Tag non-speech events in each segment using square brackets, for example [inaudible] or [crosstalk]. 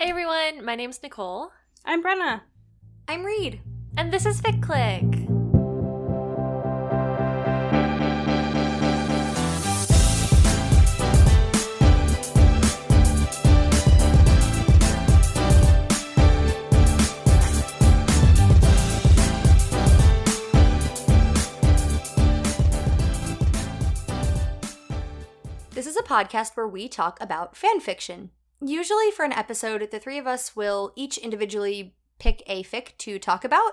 Hey everyone, my name's Nicole. I'm Brenna. I'm Reed. And this is Fic Click. This is a podcast where we talk about fan fiction. Usually, for an episode, the three of us will each individually pick a fic to talk about.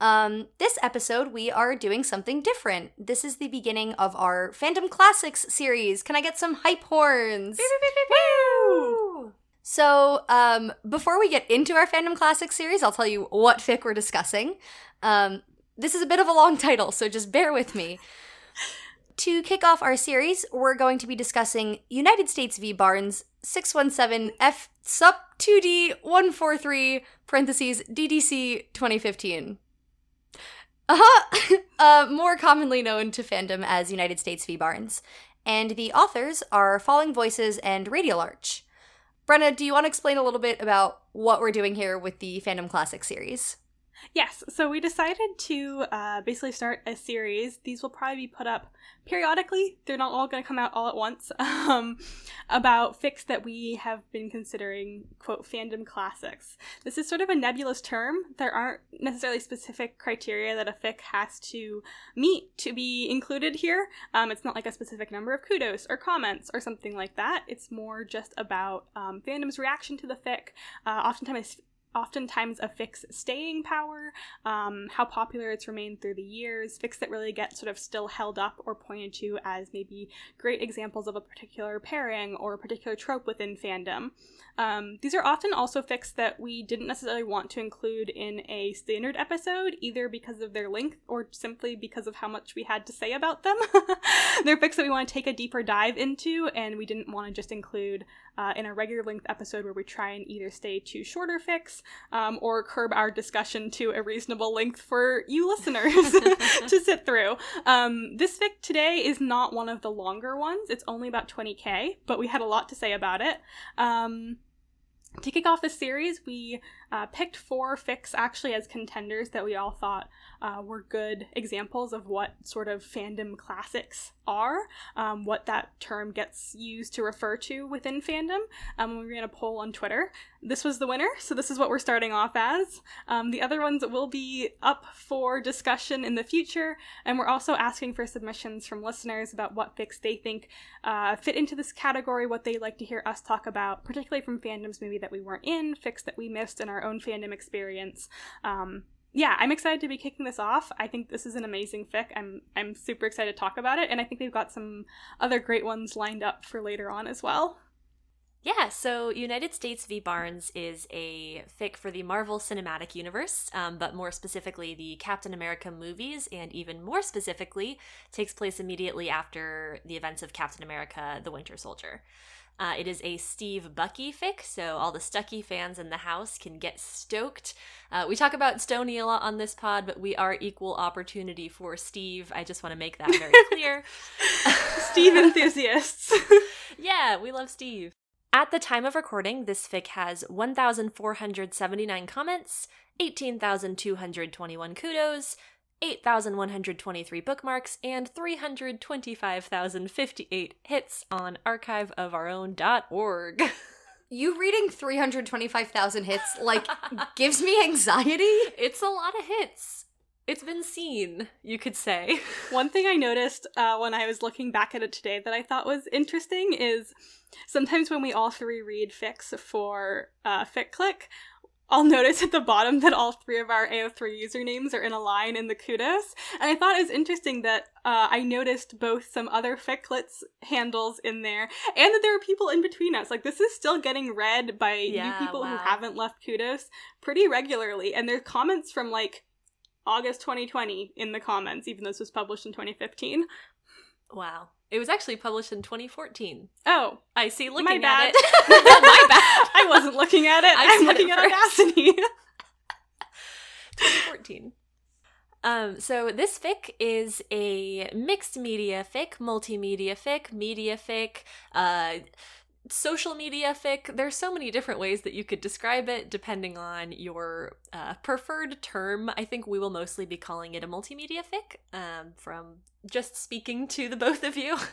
Um, this episode, we are doing something different. This is the beginning of our Fandom Classics series. Can I get some hype horns? Woo! So, um, before we get into our Fandom Classics series, I'll tell you what fic we're discussing. Um, this is a bit of a long title, so just bear with me. To kick off our series, we're going to be discussing United States v. Barnes 617 F sub 2D 143 parentheses DDC 2015. Uh-huh. [laughs] uh, more commonly known to fandom as United States v. Barnes. And the authors are Falling Voices and Radial Arch. Brenna, do you want to explain a little bit about what we're doing here with the Fandom Classic series? Yes, so we decided to uh, basically start a series. These will probably be put up periodically. They're not all going to come out all at once. [laughs] Um, about fics that we have been considering, quote, fandom classics. This is sort of a nebulous term. There aren't necessarily specific criteria that a fic has to meet to be included here. Um, it's not like a specific number of kudos or comments or something like that. It's more just about um, fandom's reaction to the fic. Uh, oftentimes, oftentimes a Fic's staying power, um, how popular it's remained through the years, Fics that really get sort of still held up or pointed to as maybe great examples of a particular pairing or a particular trope within fandom. Um, these are often also fics that we didn't necessarily want to include in a standard episode, either because of their length or simply because of how much we had to say about them. [laughs] They're fics that we want to take a deeper dive into, and we didn't want to just include uh, in a regular length episode where we try and either stay to shorter fics um, or curb our discussion to a reasonable length for you listeners [laughs] [laughs] to sit through. Um, this fic today is not one of the longer ones. It's only about 20k, but we had a lot to say about it. Um, to kick off the series, we uh, picked four fics actually as contenders that we all thought uh, were good examples of what sort of fandom classics are, um, what that term gets used to refer to within fandom. Um, we ran a poll on Twitter. This was the winner, so this is what we're starting off as. Um, the other ones will be up for discussion in the future, and we're also asking for submissions from listeners about what fics they think uh, fit into this category, what they'd like to hear us talk about, particularly from fandoms maybe that we weren't in, fics that we missed in our own fandom experience. Um, yeah, I'm excited to be kicking this off. I think this is an amazing fic. I'm I'm super excited to talk about it, and I think we've got some other great ones lined up for later on as well. Yeah, so United States v. Barnes is a fic for the Marvel Cinematic Universe, um, but more specifically, the Captain America movies, and even more specifically, takes place immediately after the events of Captain America the Winter Soldier. Uh, it is a Steve Bucky fic, so all the Stucky fans in the house can get stoked. Uh, we talk about Stony a lot on this pod, but we are equal opportunity for Steve. I just want to make that very [laughs] clear. Steve enthusiasts. [laughs] yeah, we love Steve. At the time of recording, this fic has 1,479 comments, 18,221 kudos, 8,123 bookmarks, and 325,058 hits on archiveofourown.org. [laughs] You reading 325,000 hits, like, [laughs] gives me anxiety. It's a lot of hits. It's been seen, you could say. [laughs] One thing I noticed uh, when I was looking back at it today that I thought was interesting is sometimes when we all three read fics for uh, Fic Click, I'll notice at the bottom that all three of our AO3 usernames are in a line in the kudos. And I thought it was interesting that uh, I noticed both some other Ficlets handles in there and that there are people in between us. Like, this is still getting read by Yeah, new people who haven't left kudos pretty regularly. And there's comments from like August 2020 in the comments, even though this was published in 2015. Wow. It was actually published in 2014. Oh, I see looking [laughs] my bad. at it. My bad. I wasn't looking at it. I I'm looking it at. Audacity. [laughs] 2014. Um, so this fic is a mixed media fic, multimedia fic, media fic, uh, social media fic. There's so many different ways that you could describe it depending on your uh, preferred term. I think we will mostly be calling it a multimedia fic um, from just speaking to the both of you. [laughs]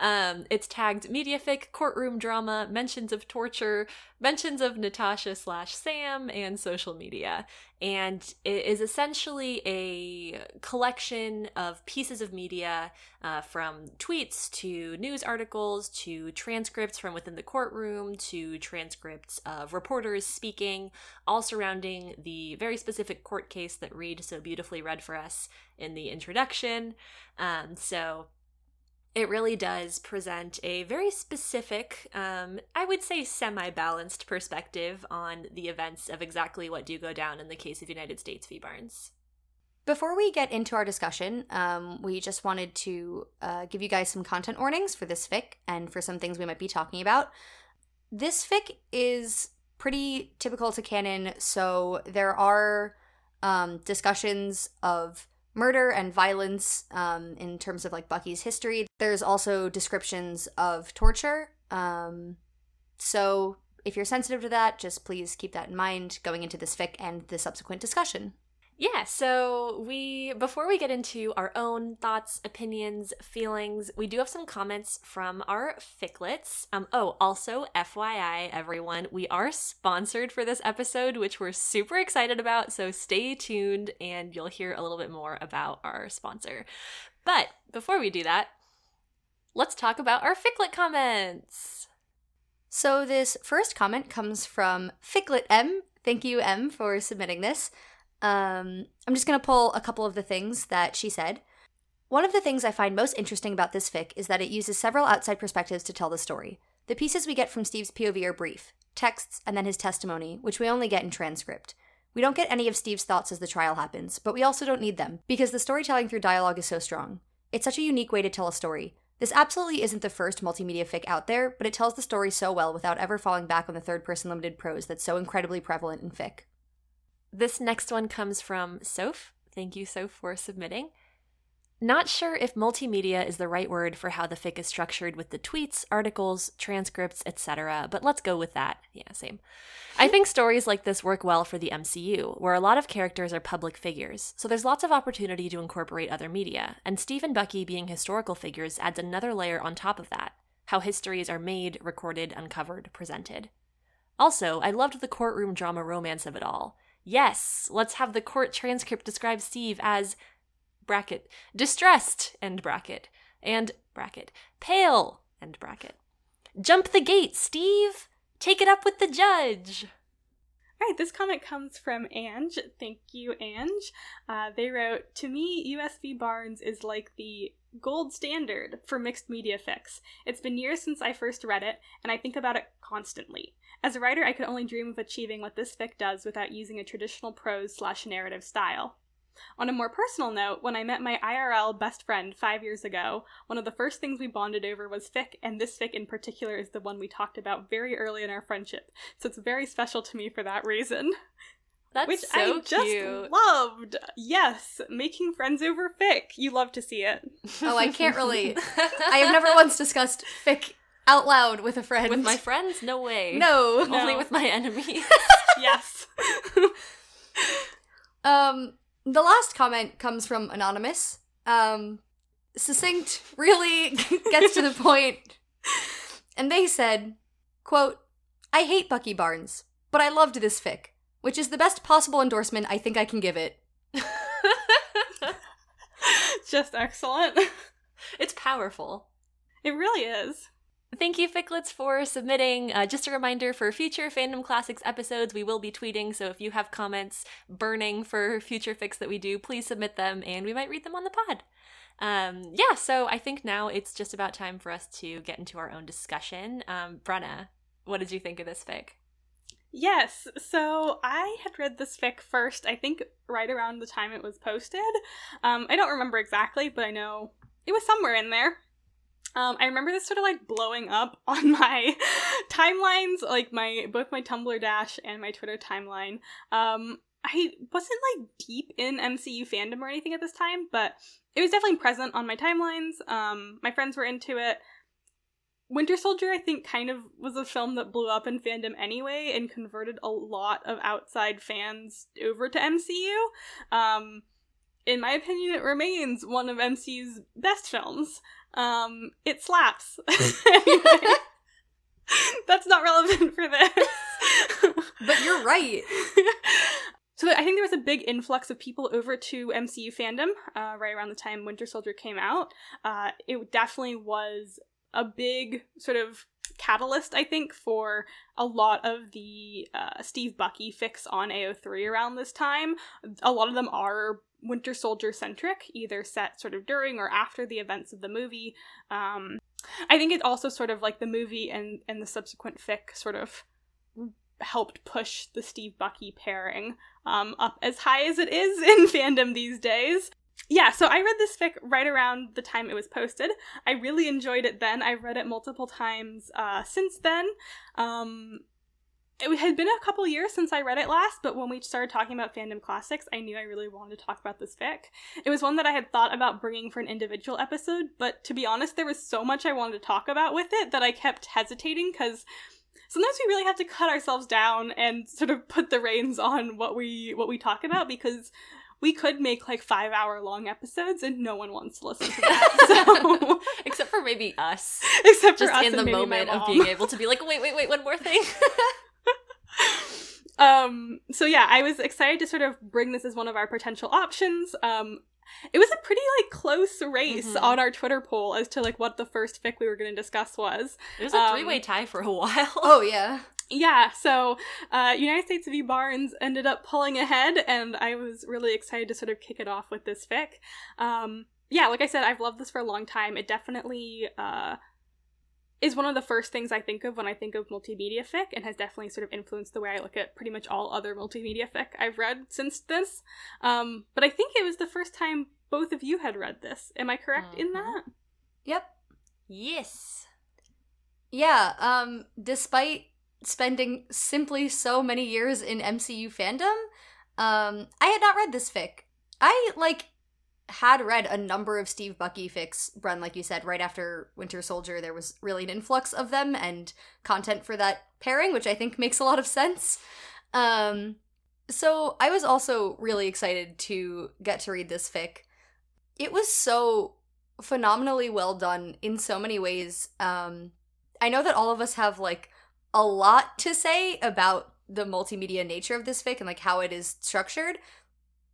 Um, it's tagged media fic, courtroom drama, mentions of torture, mentions of Natasha slash Sam, and social media. And it is essentially a collection of pieces of media uh, from tweets to news articles to transcripts from within the courtroom to transcripts of reporters speaking, all surrounding the very specific court case that Reed so beautifully read for us in the introduction. Um, so it really does present a very specific, um, I would say semi balanced perspective on the events of exactly what do go down in the case of United States v. Barnes. Before we get into our discussion, um, we just wanted to uh, give you guys some content warnings for this fic and for some things we might be talking about. This fic is pretty typical to canon, so there are um, discussions of murder and violence um, in terms of like Bucky's history. There's also descriptions of torture. Um, so if you're sensitive to that, just please keep that in mind going into this fic and the subsequent discussion. Yeah, so we before we get into our own thoughts, opinions, feelings, we do have some comments from our ficlets. Um oh, also FYI everyone, we are sponsored for this episode, which we're super excited about, so stay tuned and you'll hear a little bit more about our sponsor. But before we do that, let's talk about our ficlet comments. So this first comment comes from Ficlet M. Thank you M for submitting this. Um, I'm just going to pull a couple of the things that she said. One of the things I find most interesting about this fic is that it uses several outside perspectives to tell the story. The pieces we get from Steve's POV are brief texts, and then his testimony, which we only get in transcript. We don't get any of Steve's thoughts as the trial happens, but we also don't need them, because the storytelling through dialogue is so strong. It's such a unique way to tell a story. This absolutely isn't the first multimedia fic out there, but it tells the story so well without ever falling back on the third person limited prose that's so incredibly prevalent in fic. This next one comes from Soph. Thank you, Soph, for submitting. Not sure if multimedia is the right word for how the fic is structured with the tweets, articles, transcripts, etc., but let's go with that. Yeah, same. I think stories like this work well for the MCU, where a lot of characters are public figures, so there's lots of opportunity to incorporate other media, and Steve and Bucky being historical figures adds another layer on top of that how histories are made, recorded, uncovered, presented. Also, I loved the courtroom drama romance of it all. Yes, let's have the court transcript describe Steve as bracket distressed end bracket and bracket pale end bracket. Jump the gate, Steve. Take it up with the judge. All right, this comment comes from Ange. Thank you, Ange. Uh, they wrote To me, US v. Barnes is like the gold standard for mixed media fics. It's been years since I first read it, and I think about it constantly. As a writer, I could only dream of achieving what this fic does without using a traditional prose slash narrative style. On a more personal note, when I met my IRL best friend five years ago, one of the first things we bonded over was fic, and this fic in particular is the one we talked about very early in our friendship, so it's very special to me for that reason. That's Which so I just cute. loved. Yes, making friends over fic. You love to see it. Oh, I can't [laughs] relate. I have never once discussed fic out loud with a friend. with my friends, no way. No. only with my enemies. [laughs] yes. [laughs] Um, the last comment comes from Anonymous. Um, succinct, really gets to the point. And they said, quote, I hate Bucky Barnes, but I loved this fic, which is the best possible endorsement I think I can give it. [laughs] just excellent. [laughs] it's powerful. It really is. Thank you, Ficlets, for submitting. Uh, just a reminder for future Fandom Classics episodes, we will be tweeting, so if you have comments burning for future fics that we do, please submit them and we might read them on the pod. Um, yeah, so I think now it's just about time for us to get into our own discussion. Um, Brenna, what did you think of this fic? Yes, so I had read this fic first, I think right around the time it was posted. Um, I don't remember exactly, but I know it was somewhere in there. Um, I remember this sort of like blowing up [laughs] on my [laughs] timelines, like my both my Tumblr dash and my Twitter timeline. Um, I wasn't like deep in MCU fandom or anything at this time, but it was definitely present on my timelines. Um, my friends were into it. Winter Soldier, I think, kind of was a film that blew up in fandom anyway and converted a lot of outside fans over to MCU. Um, in my opinion, it remains one of MCU's best films. Um, it slaps. [laughs] anyway, that's not relevant for this. but you're right. [laughs] So I think there was a big influx of people over to MCU fandom uh, right around the time Winter Soldier came out. Uh, it definitely was a big sort of catalyst, I think, for a lot of the uh, Steve Bucky fics on AO3 around this time. A lot of them are Winter Soldier centric, either set sort of during or after the events of the movie. Um, I think it also sort of like the movie and and the subsequent fic sort of helped push the Steve Bucky pairing um, up as high as it is [laughs] in fandom these days. Yeah, so I read this fic right around the time it was posted. I really enjoyed it then. I've read it multiple times uh, since then. Um, it had been a couple years since I read it last, but when we started talking about fandom classics, I knew I really wanted to talk about this fic. It was one that I had thought about bringing for an individual episode, but to be honest, there was so much I wanted to talk about with it that I kept hesitating because sometimes we really have to cut ourselves down and sort of put the reins on what we what we talk about because we could make like five hour long episodes and no one wants to listen to that. [laughs] So [laughs] Except for maybe us. except for Just us in the maybe moment of being able to be like, wait, wait, wait, one more thing. [laughs] um so yeah i was excited to sort of bring this as one of our potential options um it was a pretty like close race Mhm. on our twitter poll as to like what the first fic we were going to discuss was it was a Um, three way tie for a while. Oh yeah. Yeah so uh united states v barnes ended up pulling ahead and i was really excited to sort of kick it off with this fic um yeah like i said i've loved this for a long time it definitely uh is one of the first things I think of when I think of multimedia fic and has definitely sort of influenced the way I look at pretty much all other multimedia fic I've read since this. Um, but I think it was the first time both of you had read this. Am I correct in Mhm. that? Yep. Yes. Yeah, um, despite spending simply so many years in MCU fandom, um, I had not read this fic. I, like, had read a number of Steve Bucky fics run, like you said, right after Winter Soldier. There was really an influx of them and content for that pairing, which I think makes a lot of sense. Um, so I was also really excited to get to read this fic. It was so phenomenally well done in so many ways. Um, I know that all of us have like a lot to say about the multimedia nature of this fic and like how it is structured.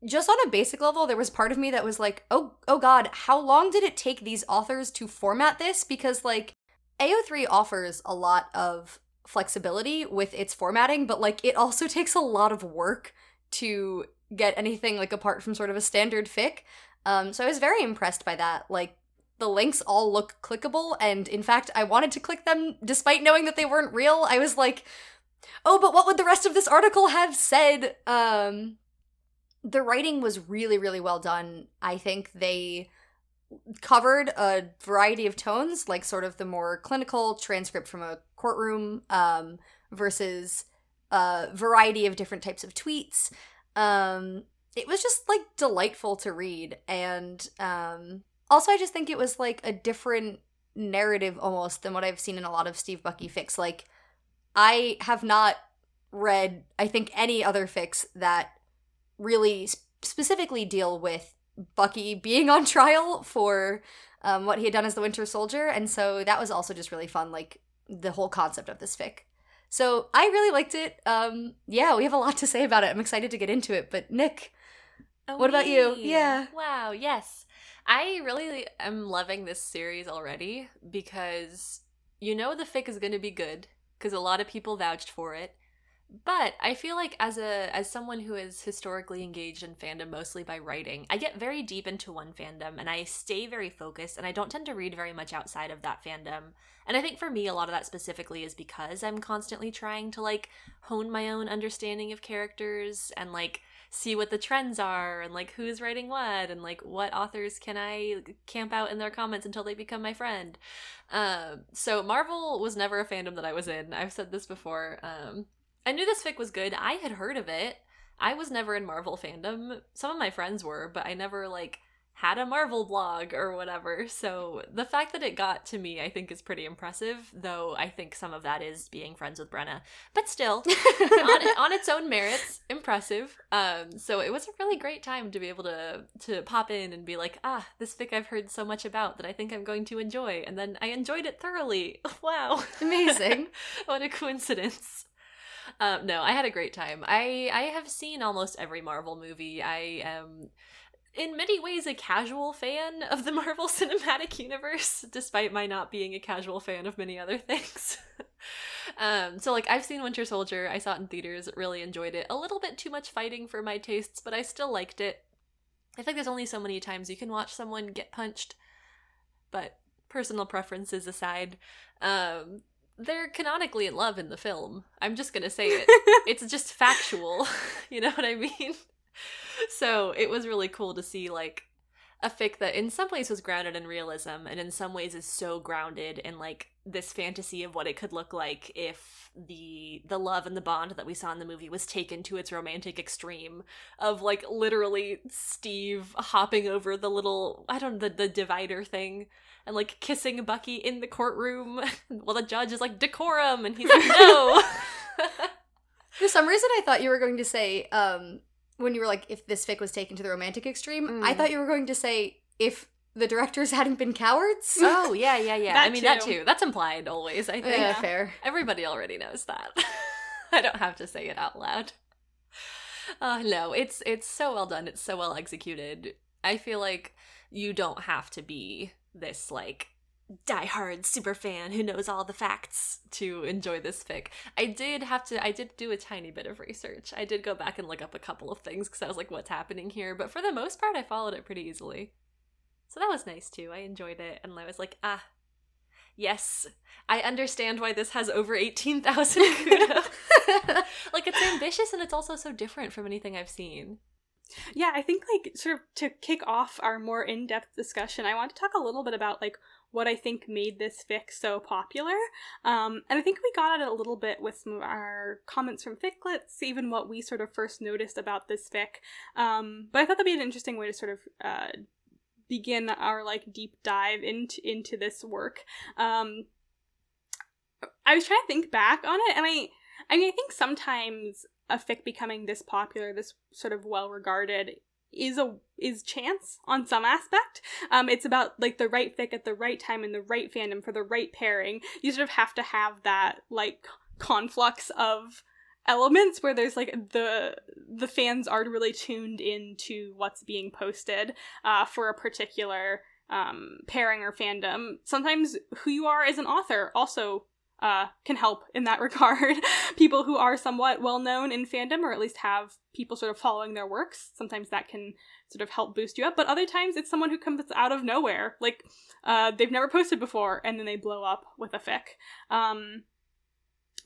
Just on a basic level, there was part of me that was like, "Oh, oh god, how long did it take these authors to format this?" Because like AO3 offers a lot of flexibility with its formatting, but like it also [laughs] takes a lot of work to get anything like apart from sort of a standard fic. Um, so I was very impressed by that. Like the links all look clickable, and in fact, I wanted to click them despite knowing that they weren't real. I was like, oh, but what would the rest of this article have said? Um, the writing was really, really well done. I think they covered a variety of tones, like sort of the more clinical transcript from a courtroom um, versus a variety of different types of tweets. Um, it was just like delightful to read, and um, also I just think it was like a different narrative almost than what I've seen in a lot of Steve Bucky fics. Like, I have not read, I think, any other fics that really sp- specifically deal with Bucky being on [laughs] trial for um, what he had done as the Winter Soldier, and so that was also just really fun, like the whole concept of this fic. So I really liked it. Um, yeah, we have a lot to say about it. I'm excited to get into it. But Nick, What about you? Yeah. Wow, yes. I really am loving this series already because you know the fic is going to be good because a lot of people vouched for it. But I feel like as a as someone who is historically engaged in fandom mostly by writing, I get very deep into one fandom and I stay very focused and I don't tend to read very much outside of that fandom. And I think for me a lot of that specifically is because I'm constantly trying to like hone my own understanding of characters and like see what the trends are and like who's writing what and like what authors can I camp out in their comments until they become my friend. Um, so Marvel was never a fandom that I was in. I've said this before. Um, I knew this fic was good. I had heard of it. I was never in Marvel fandom. Some of my friends were, but I never like had a Marvel blog or whatever. So the fact that it got to me, I think, is pretty impressive. Though I think some of that is being friends with Brenna, but still, [laughs] on, on its own merits, impressive. Um, so it was a really great time to be able to to pop in and be like, ah, this fic I've heard so much about that I think I'm going to enjoy, and then I enjoyed it thoroughly. [laughs] Wow, Amazing. [laughs] what a coincidence. Um, no, I had a great time. I I have seen almost every Marvel movie. I am in many ways a casual fan of the [laughs] Marvel Cinematic Universe, despite my not being a casual fan of many other [laughs] things. um, so like I've seen Winter Soldier, I saw it in theaters, really enjoyed it. A little bit too much fighting for my tastes, but I still liked it. I think there's only so many times you can watch someone get punched, but personal preferences aside, um, they're canonically in love in the film. I'm just gonna say it. [laughs] it's just factual. you know what I mean? [laughs] so it was really cool to see like a fic that in some ways was grounded in realism and in some ways is so grounded in like this fantasy of what it could look like if the the love and the bond that we saw in the movie was taken to its romantic extreme of like literally Steve hopping over the little I don't know the, the divider thing and like kissing Bucky in the courtroom. [laughs] While the judge is like decorum and he's like no. [laughs] For some reason, I thought you were going to say, um, when you were like, if this fic was taken to the romantic extreme, I Mm. thought you were going to say, if the directors [laughs] hadn't been cowards. oh yeah yeah yeah [laughs] I mean that too. too that's implied always I think yeah, fair. Everybody already knows that. [laughs] I don't have to say it out loud. Uh, no, it's it's so well done. It's so well executed. I feel like you don't have to be this like diehard super fan who knows all the facts to enjoy this fic. I did have to. I did do a tiny bit of research. I did go back and look up a couple of things because I was like, "What's happening here?" But for the most part, I followed it pretty easily. So that was nice too. I enjoyed it, and I was like, "Ah, yes, I understand why this has over 18,000 [laughs] kudos. [laughs] like, it's ambitious and it's also so different from anything I've seen. Yeah, I think like sort of to kick off our more in-depth discussion, I want to talk a little bit about like what I think made this fic so popular. Um, and I think we got at it a little bit with some of our comments from Ficlets, even what we sort of first noticed about this fic. Um, but I thought that'd be an interesting way to sort of uh, begin our like deep dive into into this work. Um, I was trying to think back on it, and I, I mean, I think sometimes a fic becoming this popular, this sort of well regarded, is a is chance on some aspect. Um, it's about like the right fic at the right time in the right fandom for the right pairing. You sort of have to have that like conflux of elements where there's like the the fans are really tuned into what's being posted uh, for a particular um, pairing or fandom. Sometimes who you are as an author also uh, can help in that [laughs] regard. people who are somewhat well known in fandom, or at least have people sort of following their works, sometimes that can sort of help boost you up. But other times it's someone who comes out of nowhere, like uh, they've never posted before, and then they blow up with a fic. Um,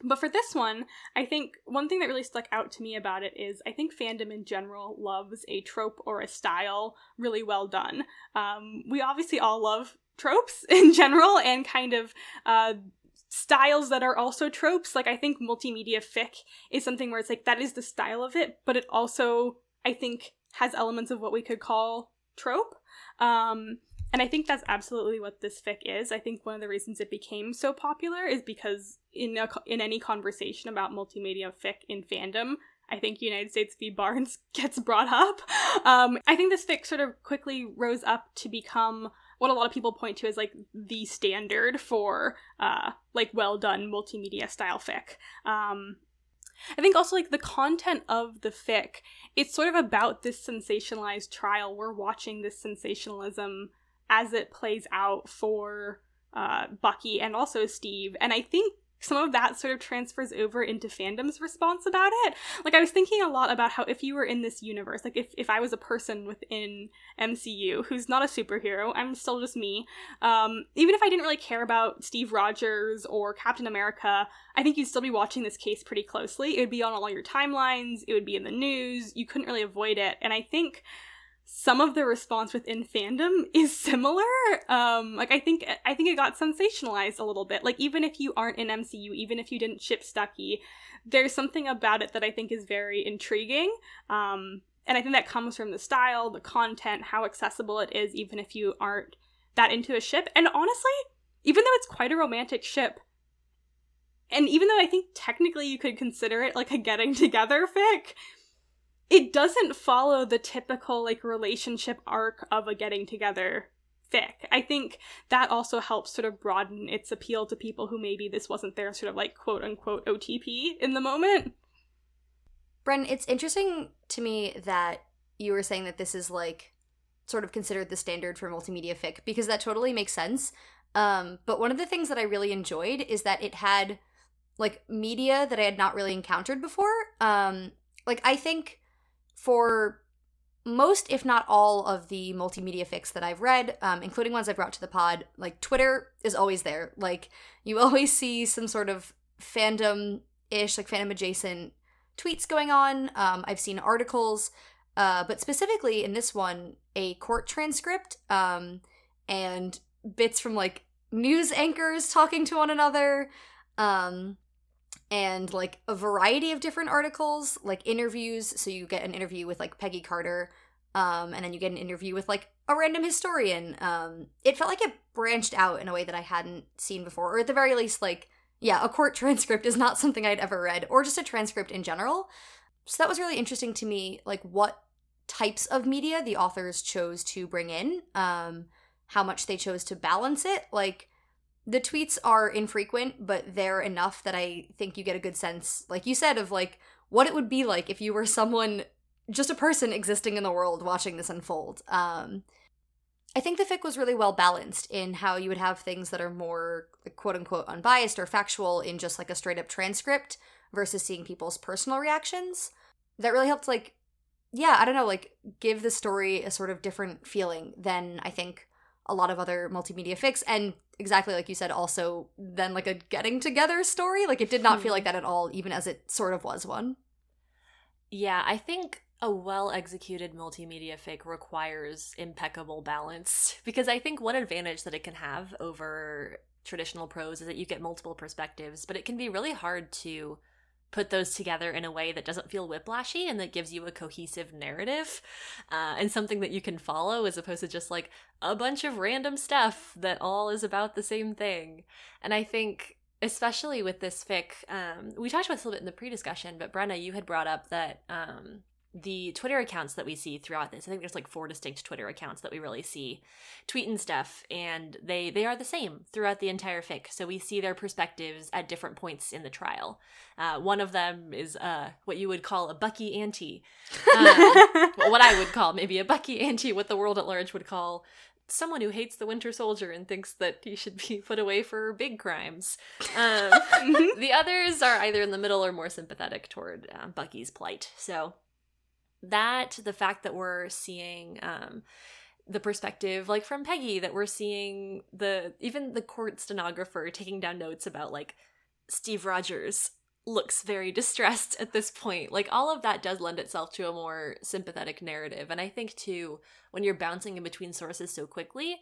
but for this one, I think one thing that really stuck out to me about it is I think fandom in general loves a trope or a style really well done. Um, we obviously all love tropes [laughs] in general and kind of uh, styles that are also tropes. Like I think multimedia fic is something where it's like that is the style of it, but it also I think has elements of what we could call trope. Um, and I think that's absolutely what this fic is. I think one of the reasons it became so popular is because in a, in any conversation about multimedia fic in fandom, I think United States v. Barnes [laughs] gets brought up. Um, I think this fic sort of quickly rose up to become what a lot of people point to as like the standard for uh, like well done multimedia style fic. Um, I think also like the content of the fic, it's sort of about this sensationalized trial. We're watching this sensationalism as it plays out for uh, Bucky and also Steve, and I think some of that sort of transfers over into fandom's response about it. Like I was thinking a lot about how if you were in this universe, like if, if I was a person within MCU who's not a superhero, I'm still just me. Um, even if I didn't really care about Steve Rogers or Captain America, I think you'd still be watching this case pretty closely. It would be on all your timelines, it would be in the news, you couldn't really avoid it. And I think some of the response within fandom is similar. Um, like I think I think it got sensationalized a little bit. Like even if you aren't in MCU, even if you didn't ship Stucky, there's something about it that I think is very intriguing. Um, and I think that comes from the style, the content, how accessible it is, even if you aren't that into a ship. And honestly, even though it's quite a romantic ship, and even though I think technically you could consider it like a getting together fic, it doesn't follow the typical like relationship arc of a getting together fic. I think that also helps sort of broaden its appeal to people who maybe this wasn't their sort of like quote unquote OTP in the moment. Bren, it's interesting to me that you were saying that this is like sort of considered the standard for multimedia fic because that totally makes sense. Um, but one of the things that I really enjoyed is that it had like media that I had not really encountered before. Um, like I think for most, if not all, of the multimedia fics that I've read, um, including ones I brought to the pod, like Twitter is always there. Like you [laughs] always see some sort of fandom ish, like fandom adjacent tweets going on. Um, I've seen articles, uh, but specifically in this one, a court transcript um, and bits from like news anchors talking to one another. Um, and like a variety of different articles, like interviews. So you get an interview with like Peggy Carter, um, and then you get an interview with like a random historian. Um, it felt like it branched out in a way that I hadn't seen before, or at the very least, like yeah, a court [laughs] transcript is not something I'd ever read, or just a transcript in general. So that was really interesting to me, like what types of media the authors chose to bring in, um, how much they chose to balance it. Like the tweets are infrequent, but they're enough that I think you get a good sense, like you said, of like what it would be like if you were someone, just a person existing in the world watching this unfold. Um, I think the fic was really well balanced in how you would have things that are more quote unquote unbiased or factual in just like a straight up transcript versus seeing people's personal reactions. That really helped, like, yeah, I don't know, like give the story a sort of different feeling than I think a lot of other multimedia fics. And exactly like you said, also then like a getting together story. Like it did not feel like hmm. that at all, even as it sort of was one. Yeah, I think a well executed multimedia fic requires impeccable balance [laughs] because I think one advantage that it can have over traditional prose is that you get multiple perspectives, but it can be really hard to put those together in a way that doesn't feel whiplashy and that gives you a cohesive narrative uh, and something that you can follow as opposed to just like a bunch of random stuff that all is about the same thing. And I think especially with this fic, um, we talked about this a little bit in the pre-discussion, but Brenna, you had brought up that um, the Twitter accounts that we see throughout this. I think there's like four distinct Twitter accounts that we really see tweeting stuff, and they they are the same throughout the entire fic. So we see their perspectives at different points in the trial. Uh, one of them is uh, what you would call a Bucky anti, um, what I would call maybe a Bucky anti, what the world at large would call someone who hates the Winter Soldier and thinks that he should be put away for big crimes. Um, [laughs] the others are either in the middle or more sympathetic toward uh, Bucky's plight. So that the fact that we're seeing um the perspective like from Peggy that we're seeing the even the court stenographer taking down notes about like Steve Rogers looks very [laughs] distressed at this point. Like all of that does lend itself to a more sympathetic narrative. And I think too when you're bouncing in between sources so quickly,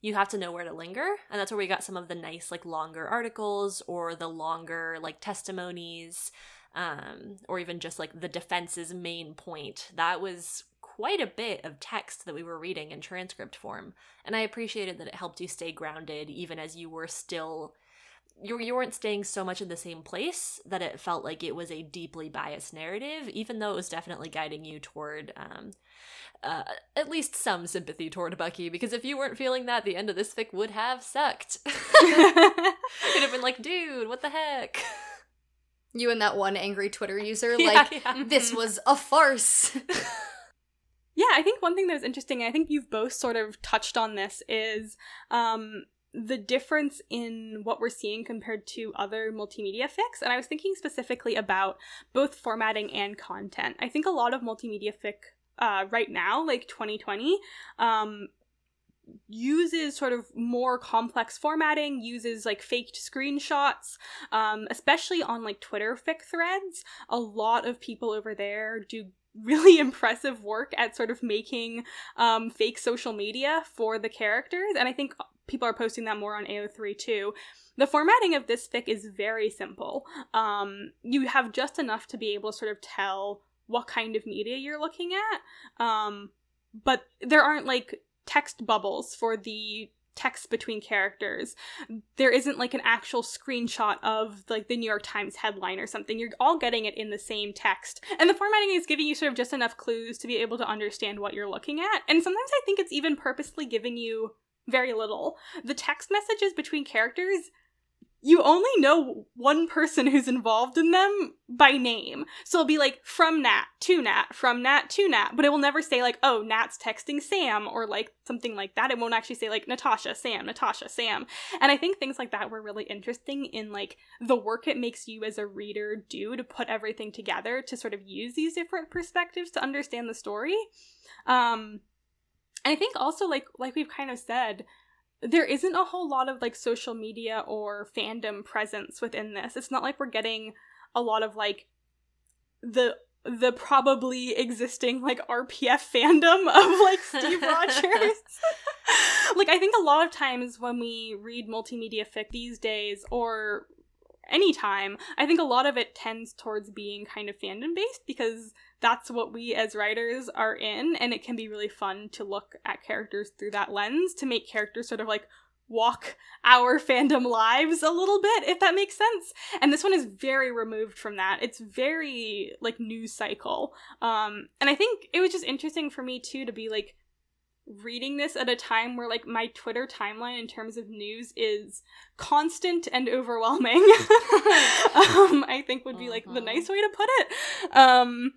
you have to know where to linger. And that's where we got some of the nice like longer articles or the longer like testimonies um, or even just like the defense's main point. That was quite a bit of text that we were reading in transcript form. And I appreciated that it helped you stay grounded even as you were still you, you weren't staying so much in the same place that it felt like it was a deeply biased narrative, even though it was definitely guiding you toward um, uh, at least some sympathy toward Bucky. Because if you weren't feeling that, the end of this fic would have sucked. [laughs] It'd have been like, dude, what the heck? [laughs] You and that one angry Twitter user, [laughs] like, yeah. this mm-hmm. was a farce. [laughs] yeah, I think one thing that was interesting, I think you've both sort of touched on this, is um, the difference in what we're seeing compared to other multimedia fics. And I was thinking specifically about both formatting and content. I think a lot of multimedia fic uh, right now, like 2020, um, uses sort of more complex formatting, uses like faked screenshots, um, especially on like Twitter fic threads. A lot of people over there do really [laughs] impressive work at sort of making um, fake social media for the characters, and I think people are posting that more on AO3 too. The formatting of this fic is very simple. Um, you have just enough to be able to sort of tell what kind of media you're looking at. Um, but there aren't like text bubbles for the text between characters. There isn't like an actual screenshot of like the New York Times headline or something. You're all getting it in the same text. And the formatting is giving you sort of just enough clues to be able to understand what you're looking at. And sometimes I think it's even purposely giving you very little. The text messages between characters you only know one person who's involved in them by name. So it'll be like from Nat to Nat, from Nat to Nat, but it will never say like, oh, Nat's texting Sam or like something like that. It won't actually say like Natasha, Sam, Natasha, Sam. And I think things like that were really interesting in like the work it makes you as a reader do to put everything together to sort of use these different perspectives to understand the story. Um, and I think also like like we've kind of said, there isn't a whole lot of like social media or fandom presence within this. It's not like we're getting a lot of like the the probably existing like RPF fandom [laughs] of like Steve [laughs] Rogers. [laughs] like I think a lot of times when we read multimedia fic these days or anytime, I think a lot of it tends towards being kind of fandom based because that's what we as writers are in and it can be really fun to look at characters through that lens to make characters sort of like walk our fandom lives a little bit if that makes sense. And this one is very removed from that. It's very like news cycle. Um and i think it was just interesting for me too to be like reading this at a time where like my Twitter timeline in terms of news is constant and overwhelming. [laughs] um, I think would be like the nice way to put it. Um,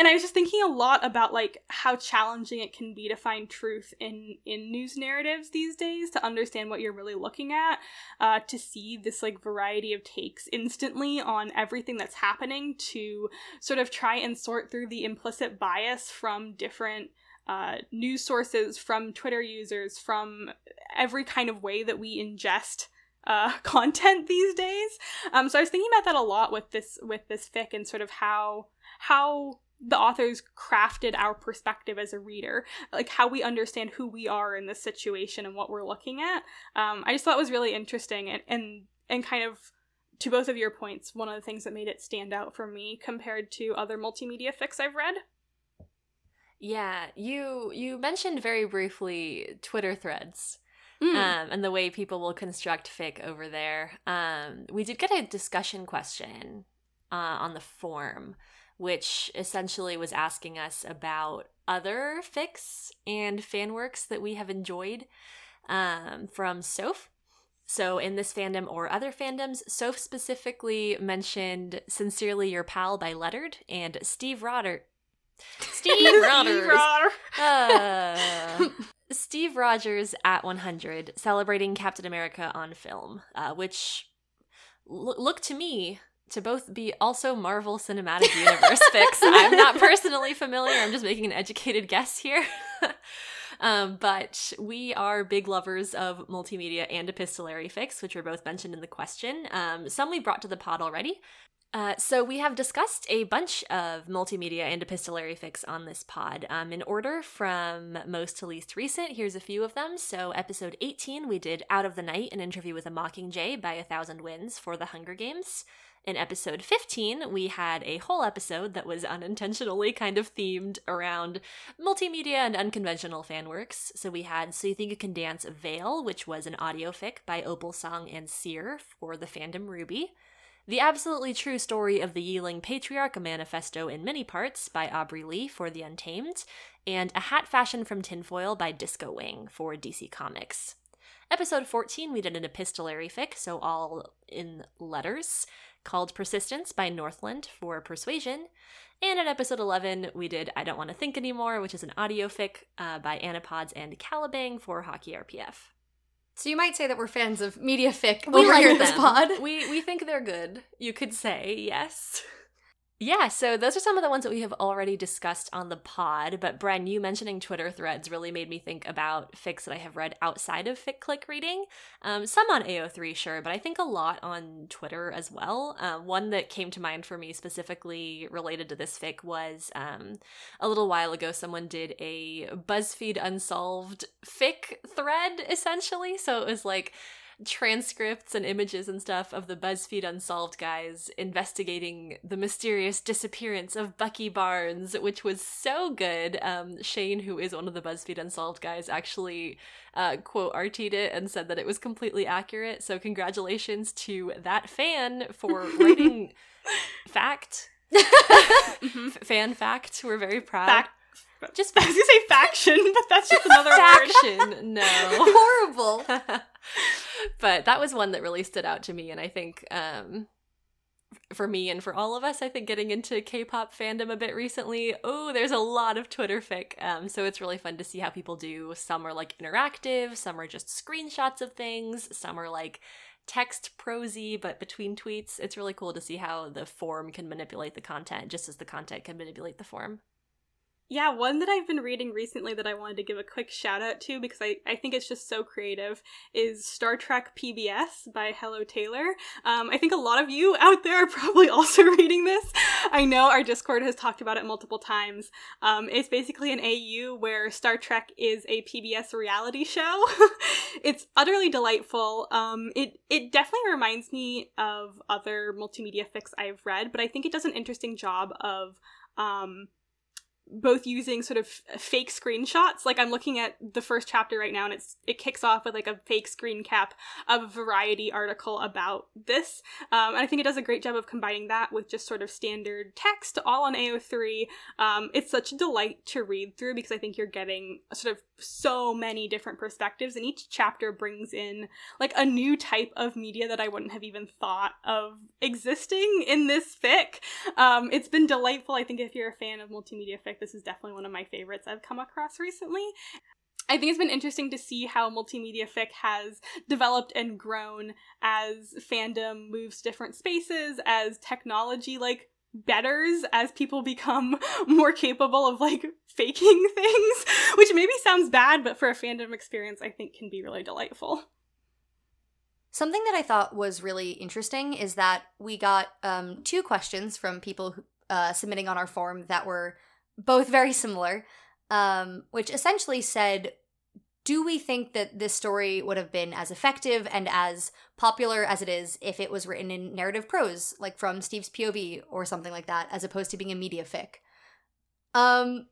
and I was just thinking a lot about like how challenging it can be to find truth in in news narratives these days to understand what you're really looking at, uh, to see this like variety of takes instantly on everything that's happening, to sort of try and sort through the implicit bias from different uh, news sources, from Twitter users, from every kind of way that we ingest uh, [laughs] content these days. Um, so I was thinking about that a lot with this with this fic and sort of how how the authors crafted our perspective as a reader, like how we understand who we are in this situation and what we're looking at. Um, I just thought was really interesting and and and kind of to both of your points, one of the things that made it stand out for me compared to other multimedia fics I've read. Yeah, you you mentioned very briefly Twitter threads. Mm. Um, and the way people will construct fic over there. Um, we did get a discussion question uh, on the form, which essentially was asking us about other fics and fan works that we have enjoyed um, from Soph. So, in this fandom or other fandoms, Soph specifically mentioned Sincerely Your Pal by Lettard and Steve Rodder Steve Rogers. uh, Steve Rogers at 100 celebrating Captain America on film, uh, which l- look to me to both be also Marvel Cinematic Universe [laughs] fics. I'm not personally familiar. I'm just making an educated guess here. [laughs] um, but we are big lovers of multimedia and epistolary fics, which were both mentioned in the question. Um, some we brought to the pod already. Uh, so we have discussed a bunch of multimedia and epistolary fics on this pod. Um, in order from most to least recent, here's a few of them. So episode 18, we did Out of the Night, an interview with a Mockingjay by A Thousand Winds for the Hunger Games. In episode 15, we had a whole episode that was unintentionally kind of themed around multimedia and unconventional fan works. So we had So You Think You Can Dance Veil, which was an audio fic by Opal Song and Seer for the fandom RWBY. The Absolutely True Story of the Yiling Patriarch, a Manifesto in Many Parts by Aubrey Lee for The Untamed, and A Hat Fashioned from Tinfoil by Disco Wing for DC Comics. Episode 14, we did an epistolary fic, so all in letters, called Persistence by Northland for Persuasion. And in episode 11, we did I Don't Want to Think Anymore, which is an audio fic uh, by Anapods and Caliban for Hockey RPF. So you might say that we're fans of media fic we over like here in this pod. We we think they're good. You could say yes. [laughs] Yeah, so those are some of the ones that we have already discussed on the pod. But Bren, you mentioning Twitter threads really made me think about fics that I have read outside of Fic Click reading. Um, some on AO3, sure, but I think a lot on Twitter as well. Uh, one that came to mind for me specifically related to this fic was um, a little while ago, someone did a BuzzFeed Unsolved fic thread, essentially. So it was like transcripts and images and stuff of the BuzzFeed Unsolved guys investigating the mysterious disappearance of Bucky Barnes, which was so good. Um, Shane, who is one of the BuzzFeed Unsolved guys, actually uh, quote arted it and said that it was completely accurate. So congratulations to that fan for [laughs] writing fact. [laughs] Mm-hmm. Fan fact. We're very proud. Fact. [laughs] Just I was gonna say faction, but that's just another faction. No. [laughs] Horrible. [laughs] but that was one that really stood out to me and i think um for me and for all of us i think getting into k-pop fandom a bit recently oh there's a lot of twitter fic um so it's really fun to see how people do some are like interactive some are just screenshots of things some are like text prosy but between tweets it's really cool to see how the form can manipulate the content just as the content can manipulate the form Yeah, one that I've been reading recently that I wanted to give a quick shout out to because I, I think it's just so creative is Star Trek PBS by Hello Taylor. Um, I think a lot of you out there are probably [laughs] also reading this. I know our Discord has talked about it multiple times. Um, it's basically an AU where Star Trek is a PBS reality show. [laughs] it's utterly delightful. Um, it, it definitely reminds me of other multimedia fics I've read, but I think it does an interesting job of. Um, both using sort of fake screenshots. Like I'm looking at the first chapter right now, and it's it kicks off with like a fake screen cap of a Variety article about this. Um, and I think it does a great job of combining that with just sort of standard text, all on AO3. Um, it's such a delight to read through because I think you're getting sort of so many different perspectives, and each chapter brings in like a new type of media that I wouldn't have even thought of existing in this fic. Um, it's been delightful. I think if you're a fan of multimedia fic, this is definitely one of my favorites I've come across recently. I think it's been interesting to see how multimedia fic has developed and grown as fandom moves different spaces, as technology like betters, as people become [laughs] more capable of like [laughs] faking things, [laughs] which maybe sounds bad, but for a fandom experience, I think can be really delightful. Something that I thought was really interesting is that we got um, two questions from people who, uh, submitting on our form that were both very similar, um, which essentially said, Do we think that this story would have been as effective and as popular as it is if it was written in narrative prose, like from Steve's POV or something like that, as opposed to being a media fic? Um,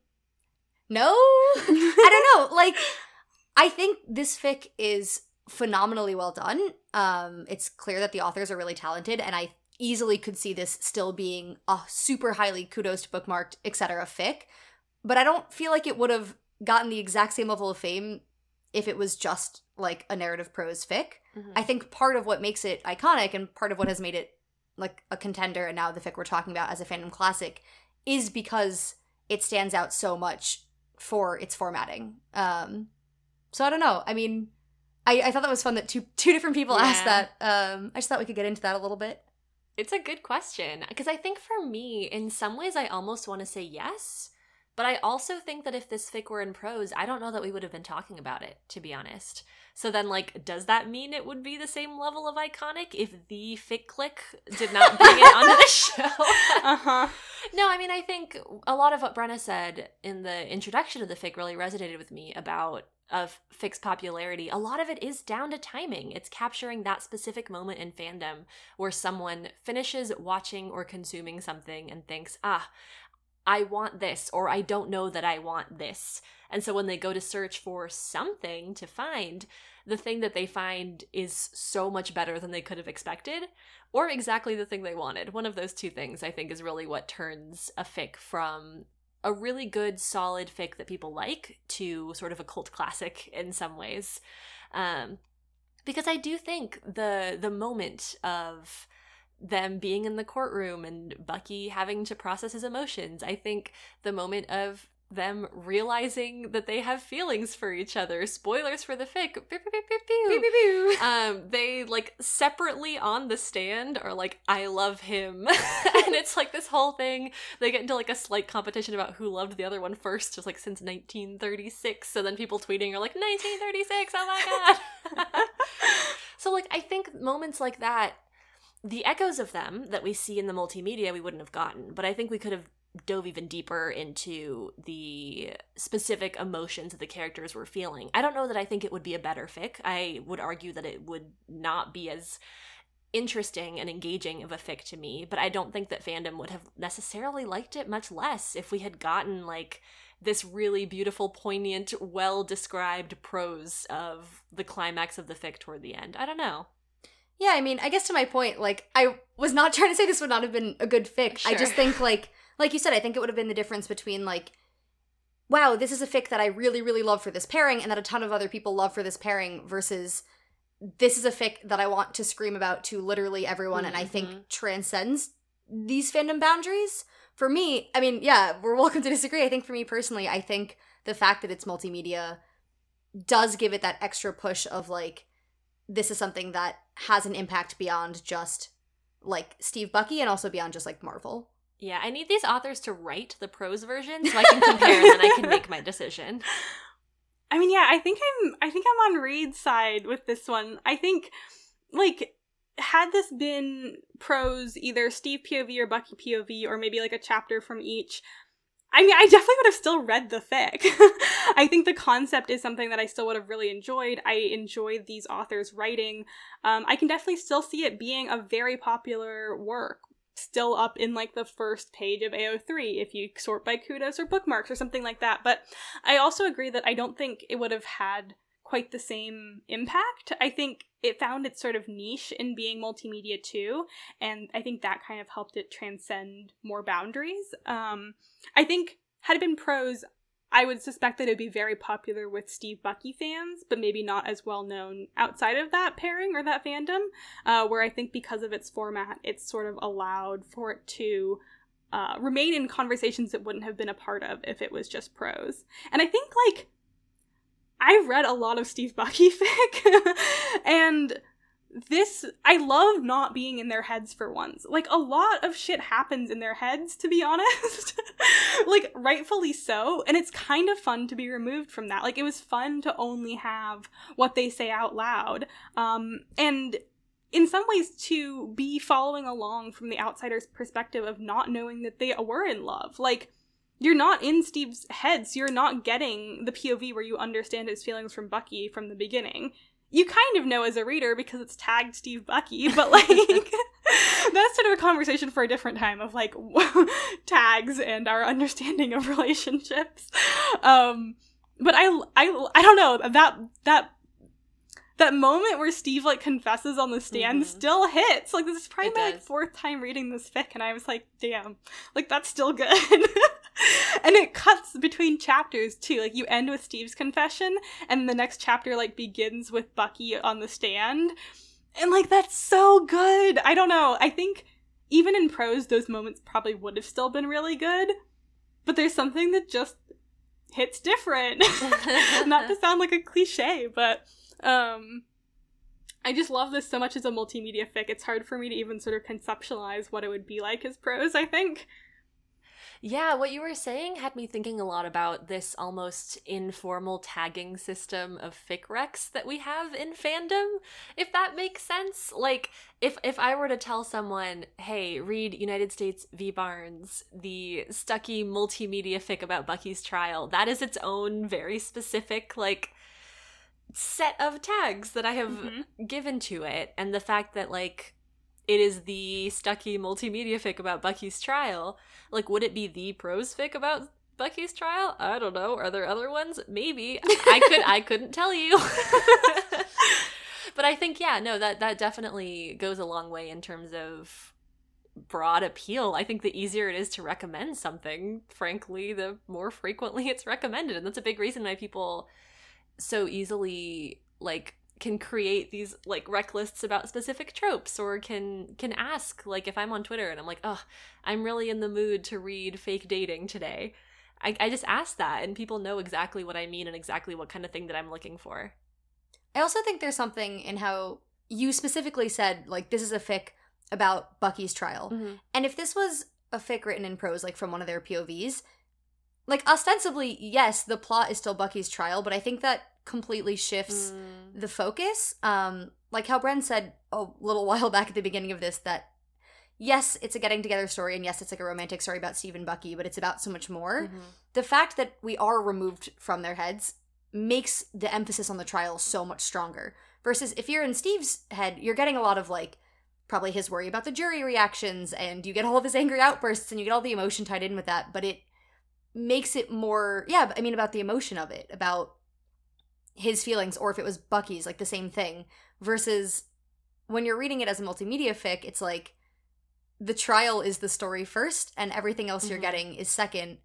no? I don't know. [laughs] Like, I think this fic is phenomenally well done. Um, it's clear that the authors are really talented, and I easily could see this still being a super highly kudos to bookmarked, etc. fic. But I don't feel like it would have gotten the exact same level of fame if it was just like a narrative prose fic. Mhm. I think part of what makes it iconic and part of what has made it like a contender and now the fic we're talking about as a fandom classic is because it stands out so much for its formatting. Um so I don't know. I mean, I, I thought that was fun that two two different people asked that. Um I just thought we could get into that a little bit. It's a good question because I think for me, in some ways, I almost want to say yes, but I also think that if this fic were in prose, I don't know that we would have been talking about it, to be honest. So then, like, does that mean it would be the same level of iconic if the fic click did not bring it onto the [laughs] show? Uh huh. No, I mean, I think a lot of what Brenna said in the introduction of the fic really resonated with me about of fic's popularity. A lot of it is down to timing. It's capturing that specific moment in fandom where someone finishes watching or consuming something and thinks, ah, I want this, or I don't know that I want this. And so when they go to search for something to find, the thing that they find is so much better than they could have expected, or exactly the thing they wanted. One of those two things, I think, is really what turns a fic from a really good, solid fic that people like to sort of a cult classic in some ways. Um, because I do think the the moment of them being in the courtroom and Bucky having to process his emotions. I think the moment of them realizing that they have feelings for each other. Spoilers for the fic. Pew, pew, pew. [laughs] Um, they like separately on the stand are like, I love him. [laughs] and it's like this whole thing. They get into like a slight competition about who loved the other one first, just like since 1936. So then people tweeting are like, 1936, oh my god. [laughs] so like I think moments like that the echoes of them that we see in the multimedia we wouldn't have gotten but i think we could have dove even deeper into the specific emotions that the characters were feeling. I don't know that I think it would be a better fic. I would argue that it would not be as interesting and engaging of a fic to me, but I don't think that fandom would have necessarily liked it much less if we had gotten like this really beautiful, poignant, well described prose of the climax of the fic toward the end. I don't know. Yeah, I mean, I guess to my point, like I was not [laughs] trying to say this would not have been a good fic. Sure. I just think like like you said, I think it would have been the difference between like wow, this is a fic that I really really love for this pairing and that a ton of other people love for this pairing versus this is a fic that I want to scream about to literally everyone and I think Mhm. transcends these fandom boundaries. For me, I mean, yeah, we're welcome to disagree. I think for me personally, I think the fact that it's multimedia does give it that extra push of like this is something that has an impact beyond just like Steve Bucky and also beyond just like Marvel. Yeah, I need these authors to write the prose version so I can compare and then I can make my decision. [laughs] I mean, yeah, I think I'm I think I'm on Reed's side with this one. I think like had this been prose either Steve POV or Bucky POV or maybe like a chapter from each, I mean, I definitely would have still read the fic. [laughs] I think the concept is something that I still would have really enjoyed. I enjoyed these authors' writing. Um, I can definitely still see it being a very popular work, still up in like the first page of AO3 if you sort by kudos or bookmarks or something like that. But I also agree that I don't think it would have had quite the same impact. I think it found its sort of niche in being multimedia too, and I think that kind of helped it transcend more boundaries. Um, I think had it been prose, I would suspect that it'd be very popular with Steve Bucky fans, but maybe not as well known outside of that pairing or that fandom. Uh, where I think because of its format, it's sort of allowed for it to uh, remain in conversations it wouldn't have been a part of if it was just prose. And I think like I've read a lot of Steve Bucky [laughs] fic, and this I love not being in their heads for once. Like a lot of shit happens in their heads, to be honest. [laughs] like rightfully so, and it's kind of fun to be removed from that. Like it was fun to only have what they say out loud. Um and in some ways to be following along from the outsider's perspective of not knowing that they were in love. Like you're not in Steve's head, so you're not getting the POV where you understand his feelings from Bucky from the beginning. You kind of know as a reader because it's tagged Steve Bucky, but [laughs] like [laughs] that's sort of a conversation for a different time of like [laughs] tags and our understanding of relationships. Um, but I, I, I don't know that that that moment where Steve like confesses on the stand Mhm. still hits. Like this is probably It my like, fourth time reading this fic, and I was like, damn, like that's still good. [laughs] and it cuts between chapters too. Like you end with Steve's confession, and the next chapter like begins with Bucky on the stand, and like that's so good. I don't know. I think even in prose, those moments probably would have still been really good, but there's something that just hits different. [laughs] Not to [laughs] sound like a cliche, but um I just love this so much as a multimedia fic. It's hard for me to even sort of conceptualize what it would be like as prose, I think. Yeah, what you were saying had me thinking a lot about this almost informal tagging system of fic recs that we have in fandom, if that makes sense. Like, if if I were to tell someone, "Hey, read United States v Barnes, the Stucky multimedia fic about Bucky's trial," that is its own very specific like set of tags that I have Mhm. given to it, and the fact that like it is the Stucky multimedia fic about Bucky's trial. Like, would it be the prose fic about Bucky's trial? I don't know. Are there other ones? Maybe. I could. I couldn't tell you. [laughs] but I think, yeah, no, that that definitely goes a long way in terms of broad appeal. I think the easier it is to recommend something, frankly, the more frequently it's recommended, and that's a big reason why people so easily like can create these like rec lists about specific tropes or can can ask like if i'm on twitter and i'm like oh i'm really in the mood to read fake dating today. I, I just ask that and people know exactly what i mean and exactly what kind of thing that i'm looking for. I also think there's something in how you specifically said like this is a fic about Bucky's trial. Mm-hmm. And if this was a fic written in prose, like from one of their POVs, like ostensibly, yes, the plot is still Bucky's trial, but I think that completely shifts Mm. the focus. Um, like how Bren said a little [laughs] while back at the beginning of this that yes, it's a getting together story, and yes, it's like a romantic story about Steve and Bucky, but it's about so much more. Mhm. The fact that we are removed from their heads makes the emphasis on the trial so much stronger. Versus if you're in Steve's head, you're getting a lot of like probably his worry about the jury reactions, and you get all of his angry outbursts, and you get all the emotion tied in with that, but it makes it more, yeah, I mean, about the emotion of it, about his feelings, or if it was Bucky's, like the same thing. Versus when you're reading it as a multimedia fic, it's like the trial is the story first, and everything else you're Mhm. getting is second.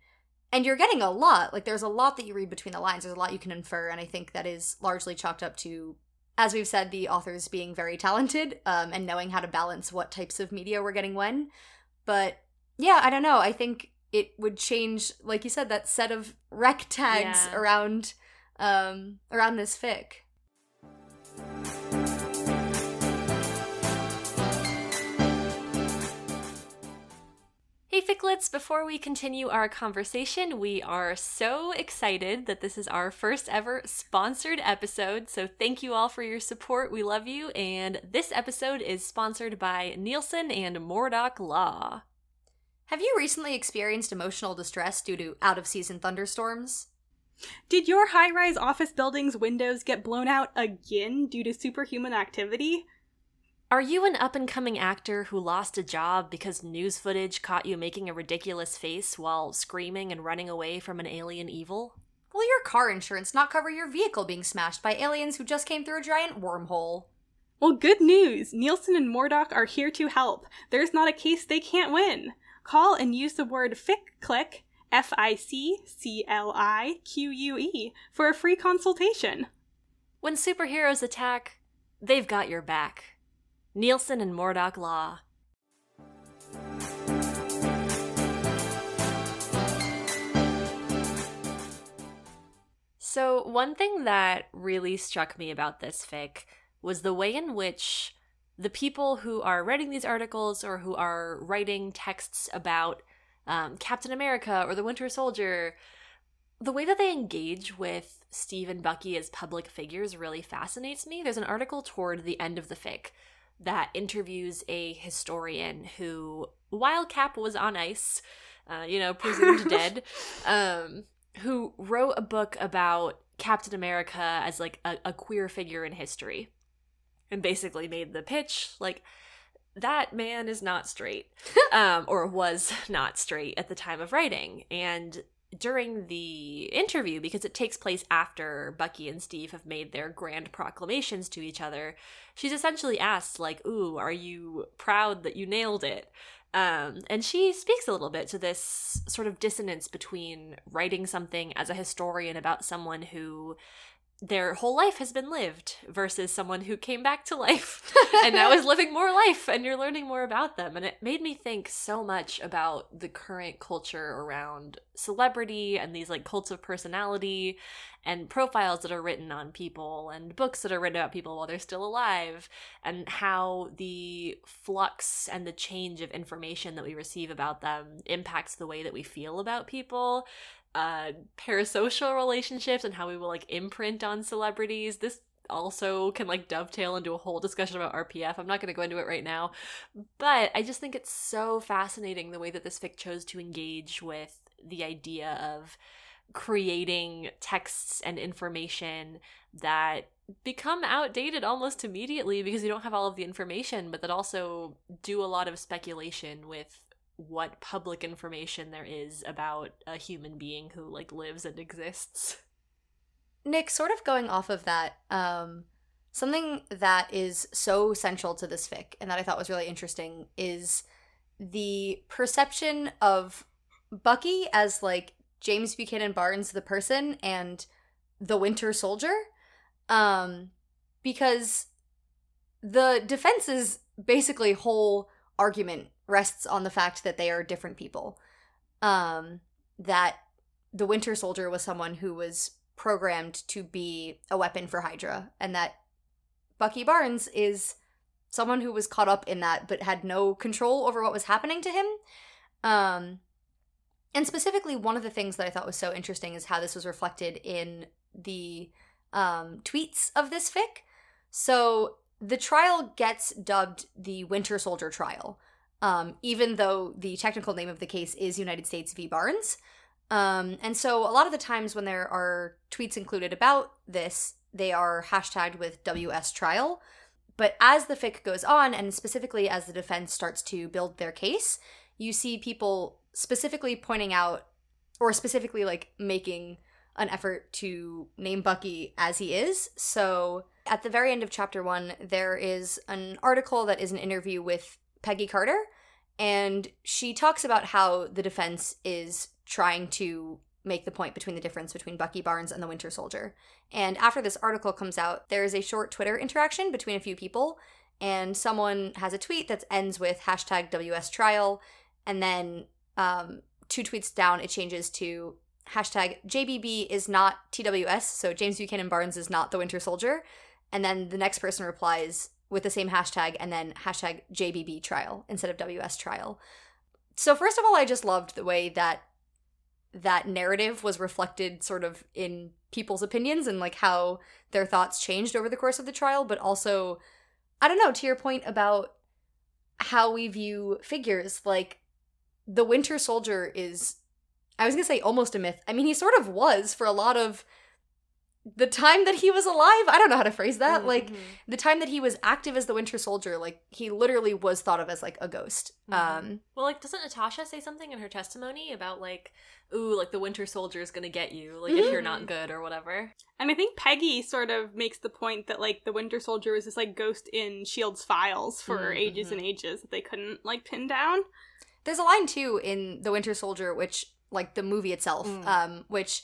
And you're getting a lot. Like, there's a lot that you read between the lines. There's a lot you can infer, and I think that is largely chalked up to, as we've said, the authors being very talented um, and knowing how to balance what types of media we're getting when. But yeah, I don't know. I think it would change, like you said, that set of rec tags Yeah. around um around this fic. Hey Ficlets, before we continue our conversation, we are so excited that this is our first ever sponsored episode. So thank you all for your support. We love you. And this episode is sponsored by Nelson and Murdock Law. Have you recently experienced emotional distress due to out of season thunderstorms? Did your high rise office building's windows get blown out again due to superhuman activity? Are you an up and coming actor who lost a job because news footage caught you making a ridiculous face while screaming and running away from an alien evil? Will your car insurance not cover your vehicle being smashed by aliens who just came through a giant wormhole? Well, good news! Nelson and Murdock are here to help. There's not a case they can't win. Call and use the word FICCLIQUE, F I C C L I Q U E, for a free consultation. When superheroes attack, they've got your back. Nelson and Murdock Law. So, one thing that really struck me about this fic was the way in which the people who are writing these articles or who are writing texts about um, Captain America or the Winter Soldier, the way that they engage with Steve and Bucky as public figures really fascinates me. There's an article toward the end of the fic that interviews a historian who, while Cap was on ice, uh, you know, presumed [laughs] dead, um, who wrote a book about Captain America as like a, a queer figure in history and basically made the pitch like that man is not straight [laughs] um, or was not straight at the time of writing. And during the interview because it takes place after bucky and steve have made their grand proclamations to each other she's essentially asked like ooh are you proud that you nailed it? Um, and she speaks a little bit to this sort of dissonance between writing something as a historian about someone who their whole life has been lived versus someone who came back to life [laughs] and now is living more life and you're learning more about them. And it made me think so much about the current culture around celebrity and these like cults of personality and profiles that are written on people and books that are written about people while they're still alive and how the flux and the change of information that we receive about them impacts the way that we feel about people uh parasocial relationships and how we will like imprint on celebrities this also can like dovetail into a whole discussion about RPF. I'm not going to go into it right now, but I just think it's so fascinating the way that this fic chose to engage with the idea of creating texts and information that become outdated almost immediately because you don't have all of the information, but that also do a lot of speculation with what public information there is about a human being who like lives and exists. Nick, sort of going off of that, um, something that is so central to this fic and that I thought was really interesting is the perception of Bucky as like James Buchanan Barnes, the person, and the Winter Soldier. Um, because the defense's basically whole argument rests on the fact that they are different people. Um, that the Winter Soldier was someone who was programmed to be a weapon for Hydra, and that Bucky Barnes is someone who was caught up in that but had no control over what was happening to him. Um, and specifically, one of the things that I thought was so interesting is how this was reflected in the um, tweets of this fic. So the trial gets dubbed the Winter Soldier trial. Um, even though the technical name of the case is United States v. Barnes. Um, and so a lot of the times when there are tweets included about this, they are hashtagged with WS trial. But as the fic goes on, and specifically as the defense starts to build their case, you see people specifically pointing out, or specifically like making an effort to name Bucky as he is. So at the very end of chapter one, there is an article that is an interview with Peggy Carter, and she talks about how the defense is trying to make the point between the difference between Bucky Barnes and the Winter Soldier. And after this article comes out, there is a short Twitter interaction between a few people, and someone has a tweet that ends with hashtag WS trial, and then um, two tweets down, it changes to hashtag JBB is not TWS, so James Buchanan Barnes is not the Winter Soldier. And then the next person replies with the same hashtag and then hashtag JBB trial instead of WS trial. So, first of all, I just loved the way that that narrative was reflected sort of in people's opinions and like how their thoughts changed over the course of the trial, but also, I don't know, to your point about how we view figures, like the Winter Soldier is I was gonna say almost a myth. I mean, he sort of was for a lot of the time that he was alive. I don't know how to phrase that. Mm-hmm. Like the time that he was active as the Winter Soldier, like he literally was thought of as like a ghost. Mhm. Um, Well, like, doesn't Natasha say something in her testimony about like, ooh, like the Winter Soldier is gonna get you, like if you're not good or whatever? And I think Peggy sort of makes the point that like the Winter Soldier was this like ghost in Shield's files for Mm, ages and ages that they couldn't like pin down. there's a line too in the Winter Soldier, which like the movie itself, Mm. um, which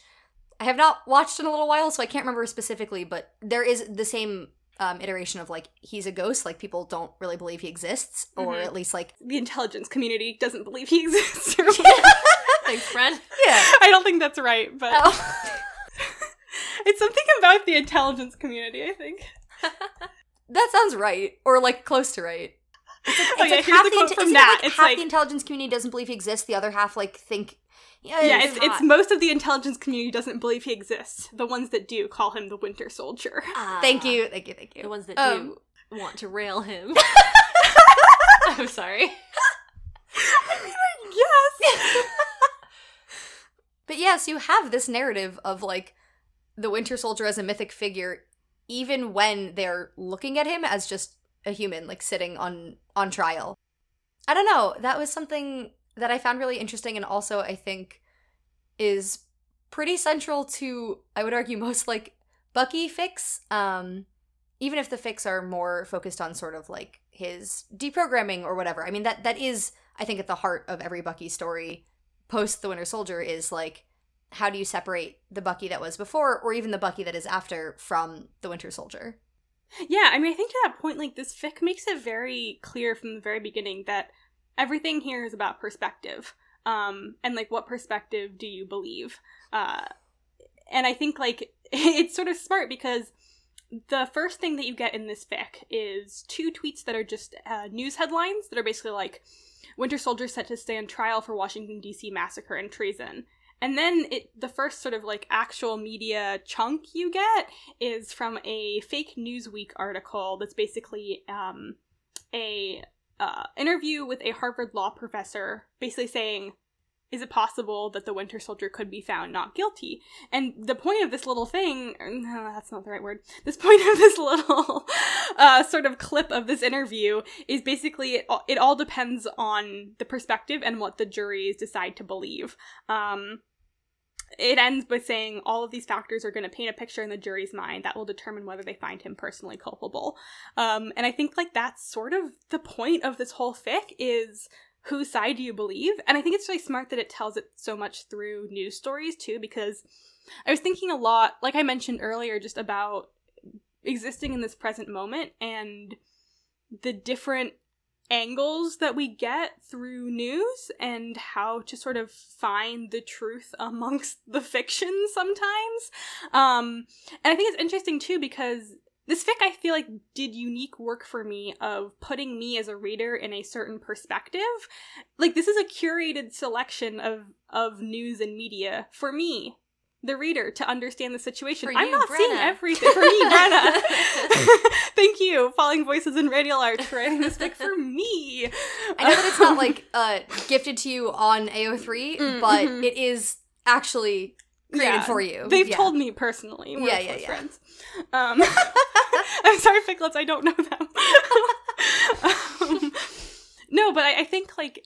I have not watched in a little while, so I can't remember specifically. But there is the same um, iteration of like he's a ghost, like people don't really believe he exists, or Mhm. at least like The intelligence community doesn't believe he [laughs] exists. [laughs] Thanks, friend. yeah. I don't think that's right, but Oh. [laughs] it's something about the intelligence community. I think. That sounds right, or like close to right. It's like, it's Okay, like half the the, inte- from isn't it Nat. like half like- the intelligence community doesn't believe he exists. The other half like think. Yeah, Yeah, it's- it's, it's most of the intelligence community doesn't believe he exists. The ones that do call him the Winter Soldier. thank you, thank you, thank you. The ones that Um, do want to rail him. [laughs] I'm sorry. [laughs] yes. [laughs] But yes, you have this narrative of like the Winter Soldier as a mythic figure, even when they're looking at him as just a human, like sitting on on trial. I don't know. That was something that I found really interesting, and also I think is pretty central to I would argue [laughs] most like Bucky fics. Um, even if the fics are more focused on sort of like his deprogramming or whatever. I mean that that is I think at the heart of every Bucky story post the Winter Soldier is like how do you separate the Bucky that was before or even the Bucky that is after from the Winter Soldier? Yeah, I mean, I think to that point, like, this fic makes it very clear from the very beginning that everything here is about perspective. Um, and, like, what perspective do you believe? Uh, and I think, like, [laughs] it's sort of smart because the first thing that you get in this fic is two tweets that are just uh, news headlines that are basically like, Winter Soldier set to stand trial for Washington, D.C. massacre and treason. And then it the first sort of like actual media chunk you get is from a fake Newsweek article that's basically um, a uh, interview with a Harvard law professor, basically saying, "Is it possible that the Winter Soldier could be found not guilty?" And the point of this little thing, no, that's not the right word. This [laughs] point of this little uh, sort of clip of this interview is basically it all, it all depends on the perspective and what the juries decide to believe. Um, it ends by saying all of these factors are going to paint a picture in the jury's mind that will determine whether they find him personally culpable. Um, and I think like that's sort of the point of this whole fic is whose side do you believe? And I think it's really smart that it tells it so much through news stories too, because I was thinking a lot, like I mentioned earlier, just about existing in this present moment and the different angles that we get through news and how to sort of find the truth [laughs] amongst the fiction sometimes. Um, and I think it's interesting too because this fic I feel like did unique work for me of putting me as a reader in a certain perspective. Like this is a curated selection of of news and media for me the reader to understand the situation. For I'm you, not seeing everything for me, Brenna. [laughs] [laughs] Thank you, Falling Voices and Radial Arts, for writing this book for me. I know that it's not like uh, gifted to you on AO3, Mm, but mhm. it is actually created Yeah, for you. They've Yeah. told me personally. We're Yeah, yeah, yeah. friends. Um, [laughs] I'm sorry, Ficlets, I don't know them. um, no, but I, I think like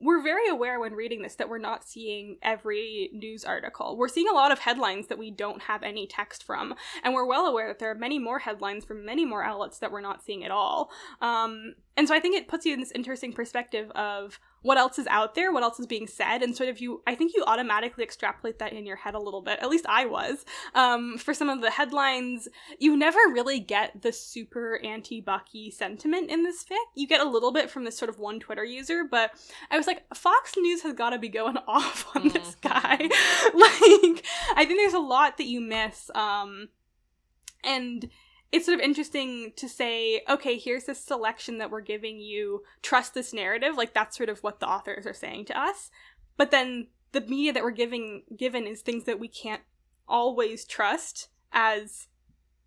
we're very aware when reading this that we're not seeing every news article. We're seeing a lot of headlines that we don't have any text from, and we're well aware that there are many more headlines from many more outlets that we're not seeing at all. Um, and so I think it puts you in this interesting perspective of what else is out there, what else is being said, and sort of you. I think you automatically extrapolate that in your head a little bit. At least I was. Um, for some of the headlines, you never really get the super anti Bucky sentiment in this fic. You get a little bit from this sort of one Twitter user, but I was like, Fox News has got to be going [laughs] off on this Mhm. guy. [laughs] like, I think there's a lot that you miss. Um, and it's sort of interesting to say, okay, here's this selection that we're giving you. Trust this narrative. Like that's sort of what the authors are saying to us. But then the media that we're giving given is things that we can't always trust as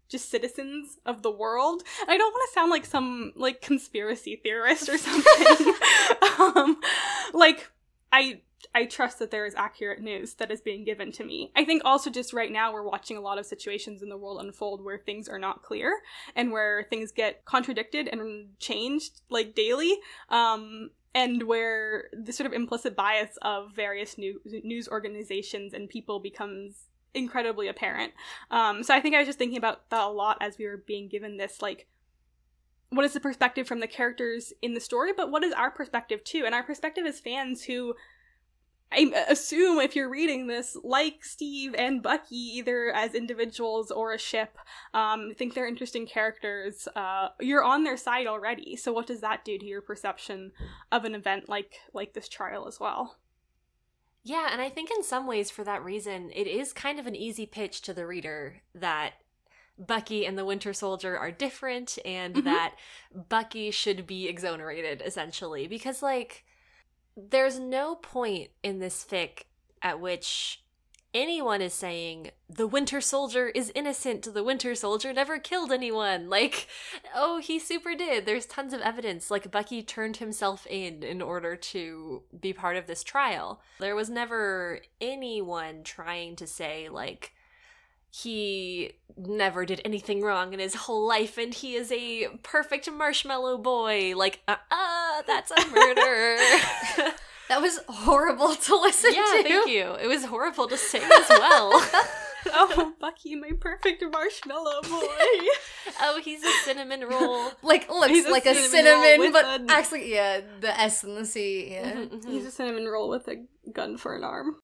just citizens of the world. I don't want to sound like some like conspiracy theorist or [laughs] something. [laughs] um, like I I trust that there is accurate news that is being given to me. I think also just right now we're watching a lot of situations in the world unfold where things are not clear and where things get contradicted and changed like daily. Um, and where the sort of implicit bias of various new, news organizations and people becomes incredibly apparent. Um, so I think I was just thinking about that a lot as we were being given this like what is the perspective from the characters in the story, but what is our perspective too? And our perspective as fans who I assume if you're reading this, like Steve and Bucky, either as individuals or a ship, um, think they're interesting characters, uh, you're on their side already. So what does that do to your perception of an event like like this trial as well? Yeah, and I think in some ways, for that reason, it is kind of an easy pitch to the reader that Bucky and the Winter Soldier are different and Mhm. that Bucky should be exonerated, essentially. Because, like, there's no point in this fic at which anyone is saying the Winter Soldier is innocent, the Winter Soldier never killed anyone. [laughs] Like, oh, he super did. There's tons of evidence. Like, Bucky turned himself in in order to be part of this trial. There was never anyone trying to say, like, he never did anything wrong in his whole life and he is a perfect marshmallow boy. Like, uh uh, that's a murder. [laughs] That was horrible to listen yeah, to. thank you. It was horrible to say as well. [laughs] oh, Bucky, my perfect marshmallow boy. [laughs] oh, he's a cinnamon roll. Like looks He's like a cinnamon cinnamon, but a- actually, yeah, the S and the C. Yeah. Mhm, mhm. He's a cinnamon roll with a gun for an arm.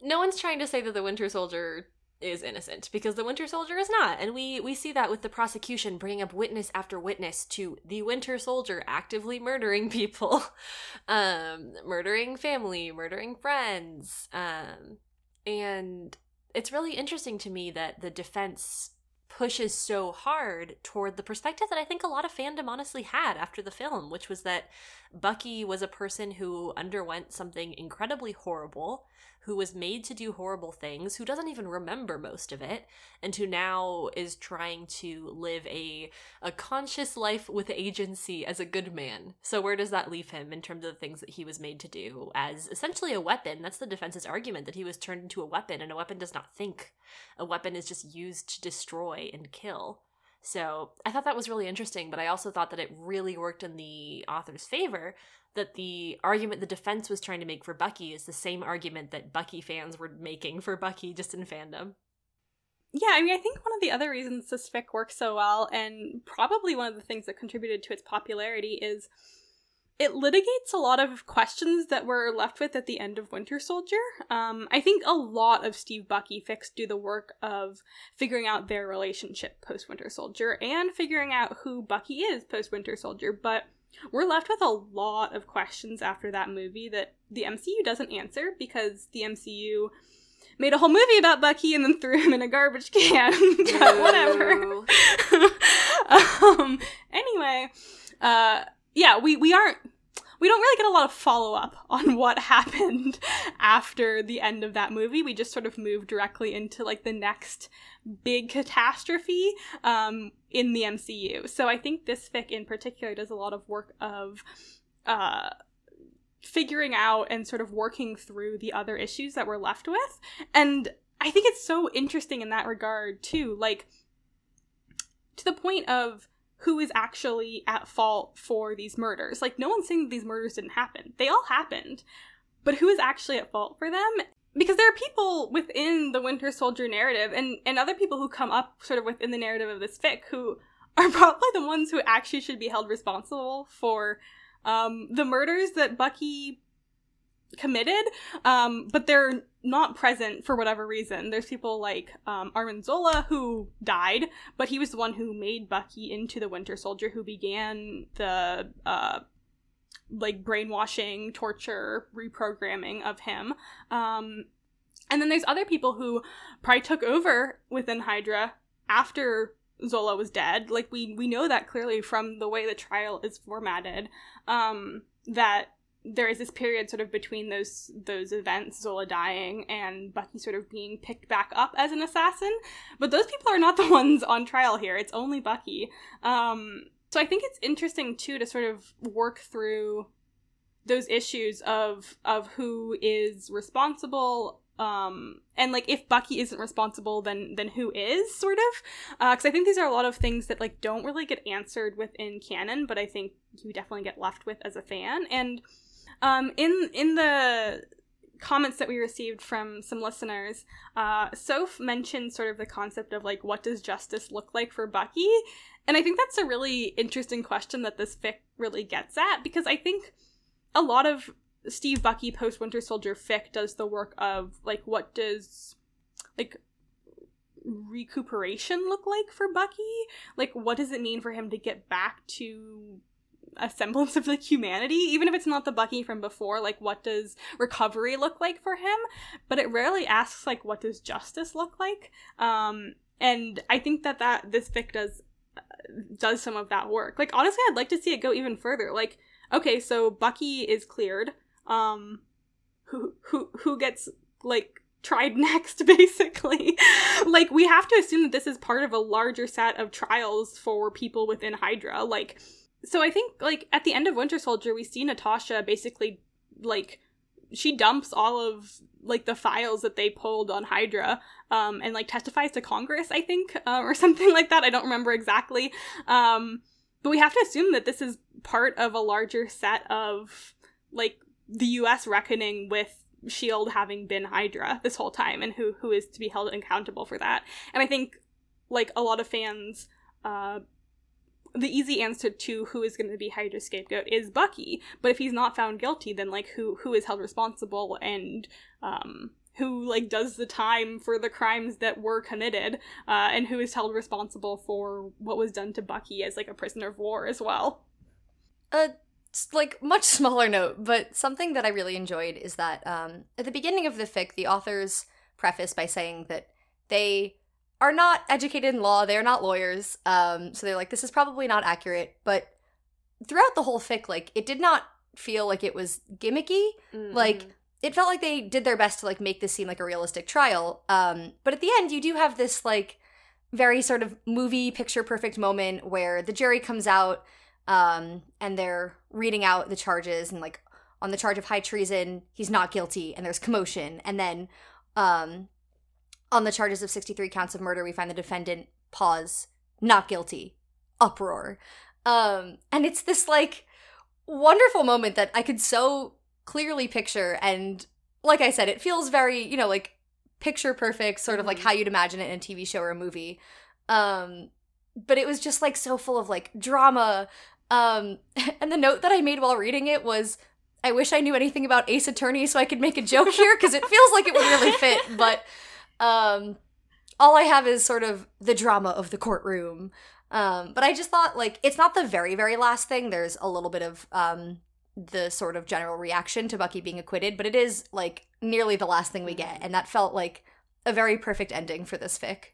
no one's trying to say that the Winter Soldier is innocent because the Winter Soldier is not, and we we see that with the prosecution bringing up witness after witness to the Winter Soldier actively murdering people, [laughs] um, murdering family, murdering friends, um, and it's really interesting to me that the defense pushes so hard toward the perspective that I think a lot of fandom honestly had after the film, which was that Bucky was a person who underwent something incredibly horrible, who was made to do horrible things, who doesn't even remember most of it, and who now is trying to live a a conscious life with agency as a good man. So where does that leave him in terms of the things that he was made to do as essentially a weapon? That's the defense's argument that he was turned into a weapon and a weapon does not think. A weapon is just used to destroy and kill. So I thought that was really interesting, but I also thought that it really worked in the author's favor that the argument the defense was trying to make for Bucky is the same argument that Bucky fans were making for Bucky just in fandom. Yeah, I mean, I think one of the other reasons this fic works so well, and probably one of the things that contributed to its popularity, is it litigates a lot of questions that we're left with at the end of Winter Soldier. Um, I think a lot of Steve Bucky fics do the work of figuring out their relationship post Winter Soldier and figuring out who Bucky is post Winter Soldier, but we're left with a lot of questions after that movie that the MCU doesn't answer because the MCU made a whole movie about Bucky and then [laughs] threw him in a garbage can. [laughs] but whatever. [laughs] Um, anyway, uh, yeah, we, we aren't we don't really get a lot of follow up [laughs] on what happened after the end of that movie. We just sort of move directly into like the next big catastrophe um, in the MCU. So I think this fic in particular does a lot of work of uh, figuring out and sort of working through the other issues that we're left with. And I think it's so interesting in that regard too. Like to the point of who is actually at fault for these murders. Like, no one's saying that these murders didn't happen. They all happened. But who is actually at fault for them? Because there are people within the Winter Soldier narrative and, and other people who come up sort of within the narrative of this fic who are [laughs] probably the ones who actually should be held responsible for um, the murders that Bucky committed, um, but they're not present for whatever reason. There's people like um, Arnim Zola who died, but he was the one who made Bucky into the Winter Soldier, who began the uh, like brainwashing, torture, reprogramming of him. Um, and then there's other people who probably took over within Hydra after Zola was dead. Like we we know that clearly from the way the trial is formatted. Um, that there is this period sort of between those those events, Zola dying and Bucky sort of being picked back up as an assassin. But those people are not the [laughs] ones on trial here. It's only Bucky. Um, so I think it's interesting too to sort of work through those issues of of who is responsible um and like if bucky isn't responsible then then who is sort of because uh, i think these are a lot of things that like don't really get answered within canon but i think you definitely get left with as a fan and um, in in the comments that we received from some listeners, uh, Soph mentioned sort of the concept of like what does justice look like for Bucky, and I think that's a really interesting question that this fic really gets at because I think a lot of Steve Bucky post Winter Soldier fic does the work of like what does like recuperation look like for Bucky? Like what does it mean for him to get back to a semblance of like humanity even if it's not the bucky from before like what does recovery look like for him? But it rarely asks like what does justice look like? Um and i think that that this fic does does some of that work. Like honestly i'd like to see it go even further. Like okay so bucky is cleared. Um who who who gets like tried [laughs] next basically? Like we have to assume that this is part of a larger set of trials for people within hydra. Like so I think like at the end of Winter Soldier, we see Natasha basically like she dumps all of like the files that they pulled on Hydra um, and like testifies to Congress, I think, [laughs] uh, or something like that. I don't remember exactly. Um, but we have to assume that this is part of a larger set of like the U.S. reckoning with Shield having been Hydra this whole time, and who who is to be held accountable for that. And I think like a lot of fans uh, the easy answer to who is going to be Hydra's scapegoat is Bucky. But if he's not found guilty, then like who who is held responsible and um, who like does the time for the crimes that were committed, uh, and who is held responsible for what was done to Bucky as like a prisoner of war as well. Uh, like much [laughs] smaller note, but something that I really enjoyed is that um, at the beginning of the fic, the authors preface by saying that they are not educated in law. They are not lawyers. Um, so they're like, this is probably not accurate. But throughout the whole fic, like, it did not feel like it was gimmicky. Mm-hmm. Like, it felt like they did their best to like make this seem like a realistic trial. Um, but at the end, you do have this like very sort of movie picture perfect moment where the jury comes out um, and they're reading out the charges and like on the charge of high treason, he's not guilty, and there's commotion, and then um, on the charges of 63 counts of murder, we find the defendant pause, not guilty, uproar. Um, and it's this like wonderful moment that I could so clearly picture. And like I said, it feels very, you know, like picture perfect, sort of like mm-hmm. how you'd imagine it in a TV show or a movie. Um, but it was just like so full of like drama. Um, [laughs] and the note that I made while reading it was I wish I knew anything about Ace Attorney so I could make a joke here because it feels like it would really fit. But [laughs] um, all I have is sort of the drama of the courtroom. Um, but I just thought like it's not the very very last thing. There's a little bit of um the sort of general reaction to Bucky being acquitted, but it is like nearly the last thing we get, and that felt like a very perfect ending for this fic.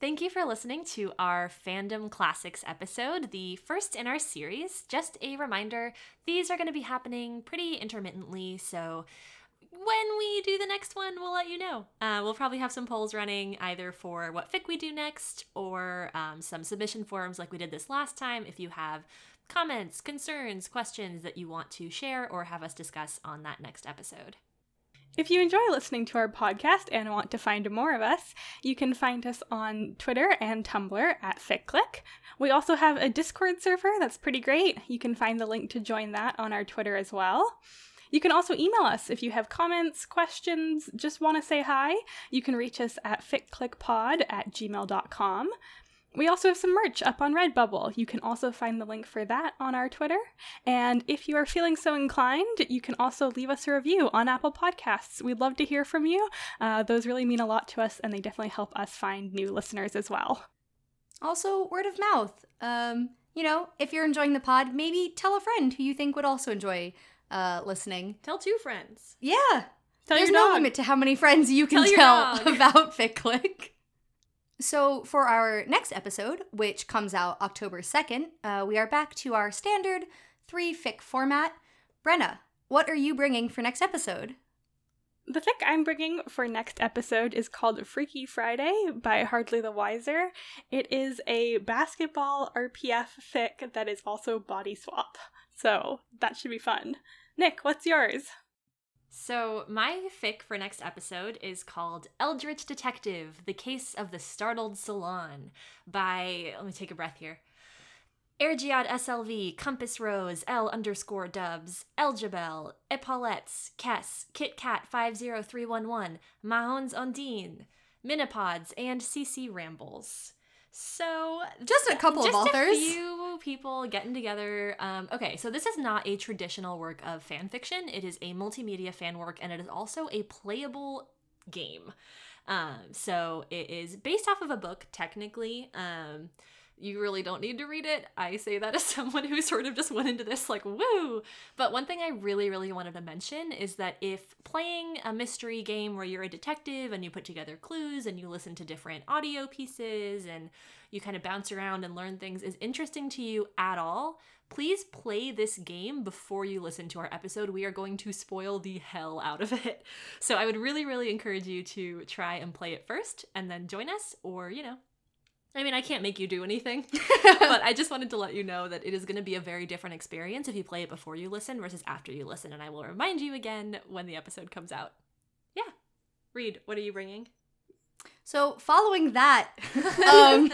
Thank you for listening to our Fandom Classics episode, the first in our series. Just a reminder these are going to be happening pretty intermittently, so when we do the next one, we'll let you know. Uh, we'll probably have some polls running either for what fic we do next or um, some submission forums like we did this last time if you have comments, concerns, questions that you want to share or have us discuss on that next episode. If you enjoy listening to our podcast and want to find more of us, you can find us on Twitter and Tumblr at FicClick. We also have a Discord server that's pretty great. You can find the link to join that on our Twitter as well. You can also email us if you have comments, questions, just want to say hi. You can reach us at ficlickpod at gmail.com. We also have some merch up on Redbubble. You can also find the link for that on our Twitter. And if you are feeling so inclined, you can also leave us a review on Apple Podcasts. We'd love to hear from you. Uh, those really mean a lot to us, and they definitely help us find new listeners as well. Also, word of mouth. Um, you know, if you're enjoying the pod, maybe tell a friend who you think would also enjoy uh, listening. Tell two friends. Yeah. Tell There's your no dog. limit to how many friends you can Tell tell, [laughs] about FicClick. So, for our next episode, which comes out October 2nd, uh, we are back to our standard three fic format. Brenna, what are you bringing for next episode? The fic I'm bringing for next episode is called Freaky Friday by Hardly the Wiser. It is a basketball RPF fic that is also body swap. So that should be fun. Nick, what's yours? So, my fic for next episode is called Eldritch Detective The Case of the Startled Salon by, let me take a breath here. Ergiad SLV, Compass Rose, L underscore dubs, Eljabel, Epaulettes, Kess, Kit Kat 50311, Mahon's Ondine, Minipods, and CC Rambles. So, Just a couple just of authors. a few people getting together. Um, okay, so this is not a traditional work of fan fiction. It is a multimedia fan work, and it is also a playable game. Um, so it is based off of a book, technically. Um, you really don't need to read it. I say that [laughs] as someone who sort of just went into this like, woo. But one thing I really, really wanted to mention is that if playing a mystery game where you're a detective and you put together clues and you listen to different audio pieces and you kind of bounce around and learn things is interesting to you at all, please play this game before you listen to our episode. We are going to spoil the hell out of it. So I would really, really encourage you to try and play it first and then join us, or, you know, I mean, I can't make you do anything, [laughs] but I just wanted to let you know that it is going to be a very different experience if you play it before you listen versus after you listen. And I will remind you again when the episode comes out. Yeah. Reed, what are you bringing? So, following that, [laughs] um,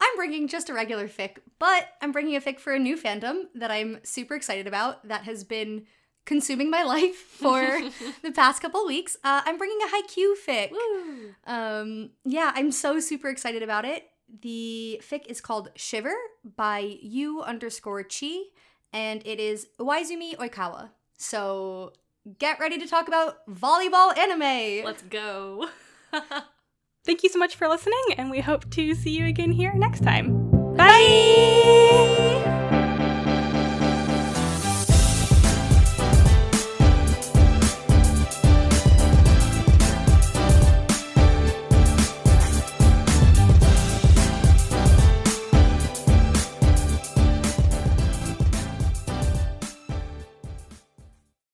I'm bringing just a regular fic, but I'm bringing a fic for a new fandom that I'm super excited about that has been consuming my life [laughs] for [laughs] the past couple weeks. Uh, I'm bringing a Haikyuu fic. Woo! Um, yeah, I'm so super excited about it. The fic is called Shiver by U underscore Chi, and it is Iwaizumi Oikawa. So get ready to talk about volleyball anime. Let's go. [laughs] Thank you so much for listening, and we hope to see you again here next time. Bye!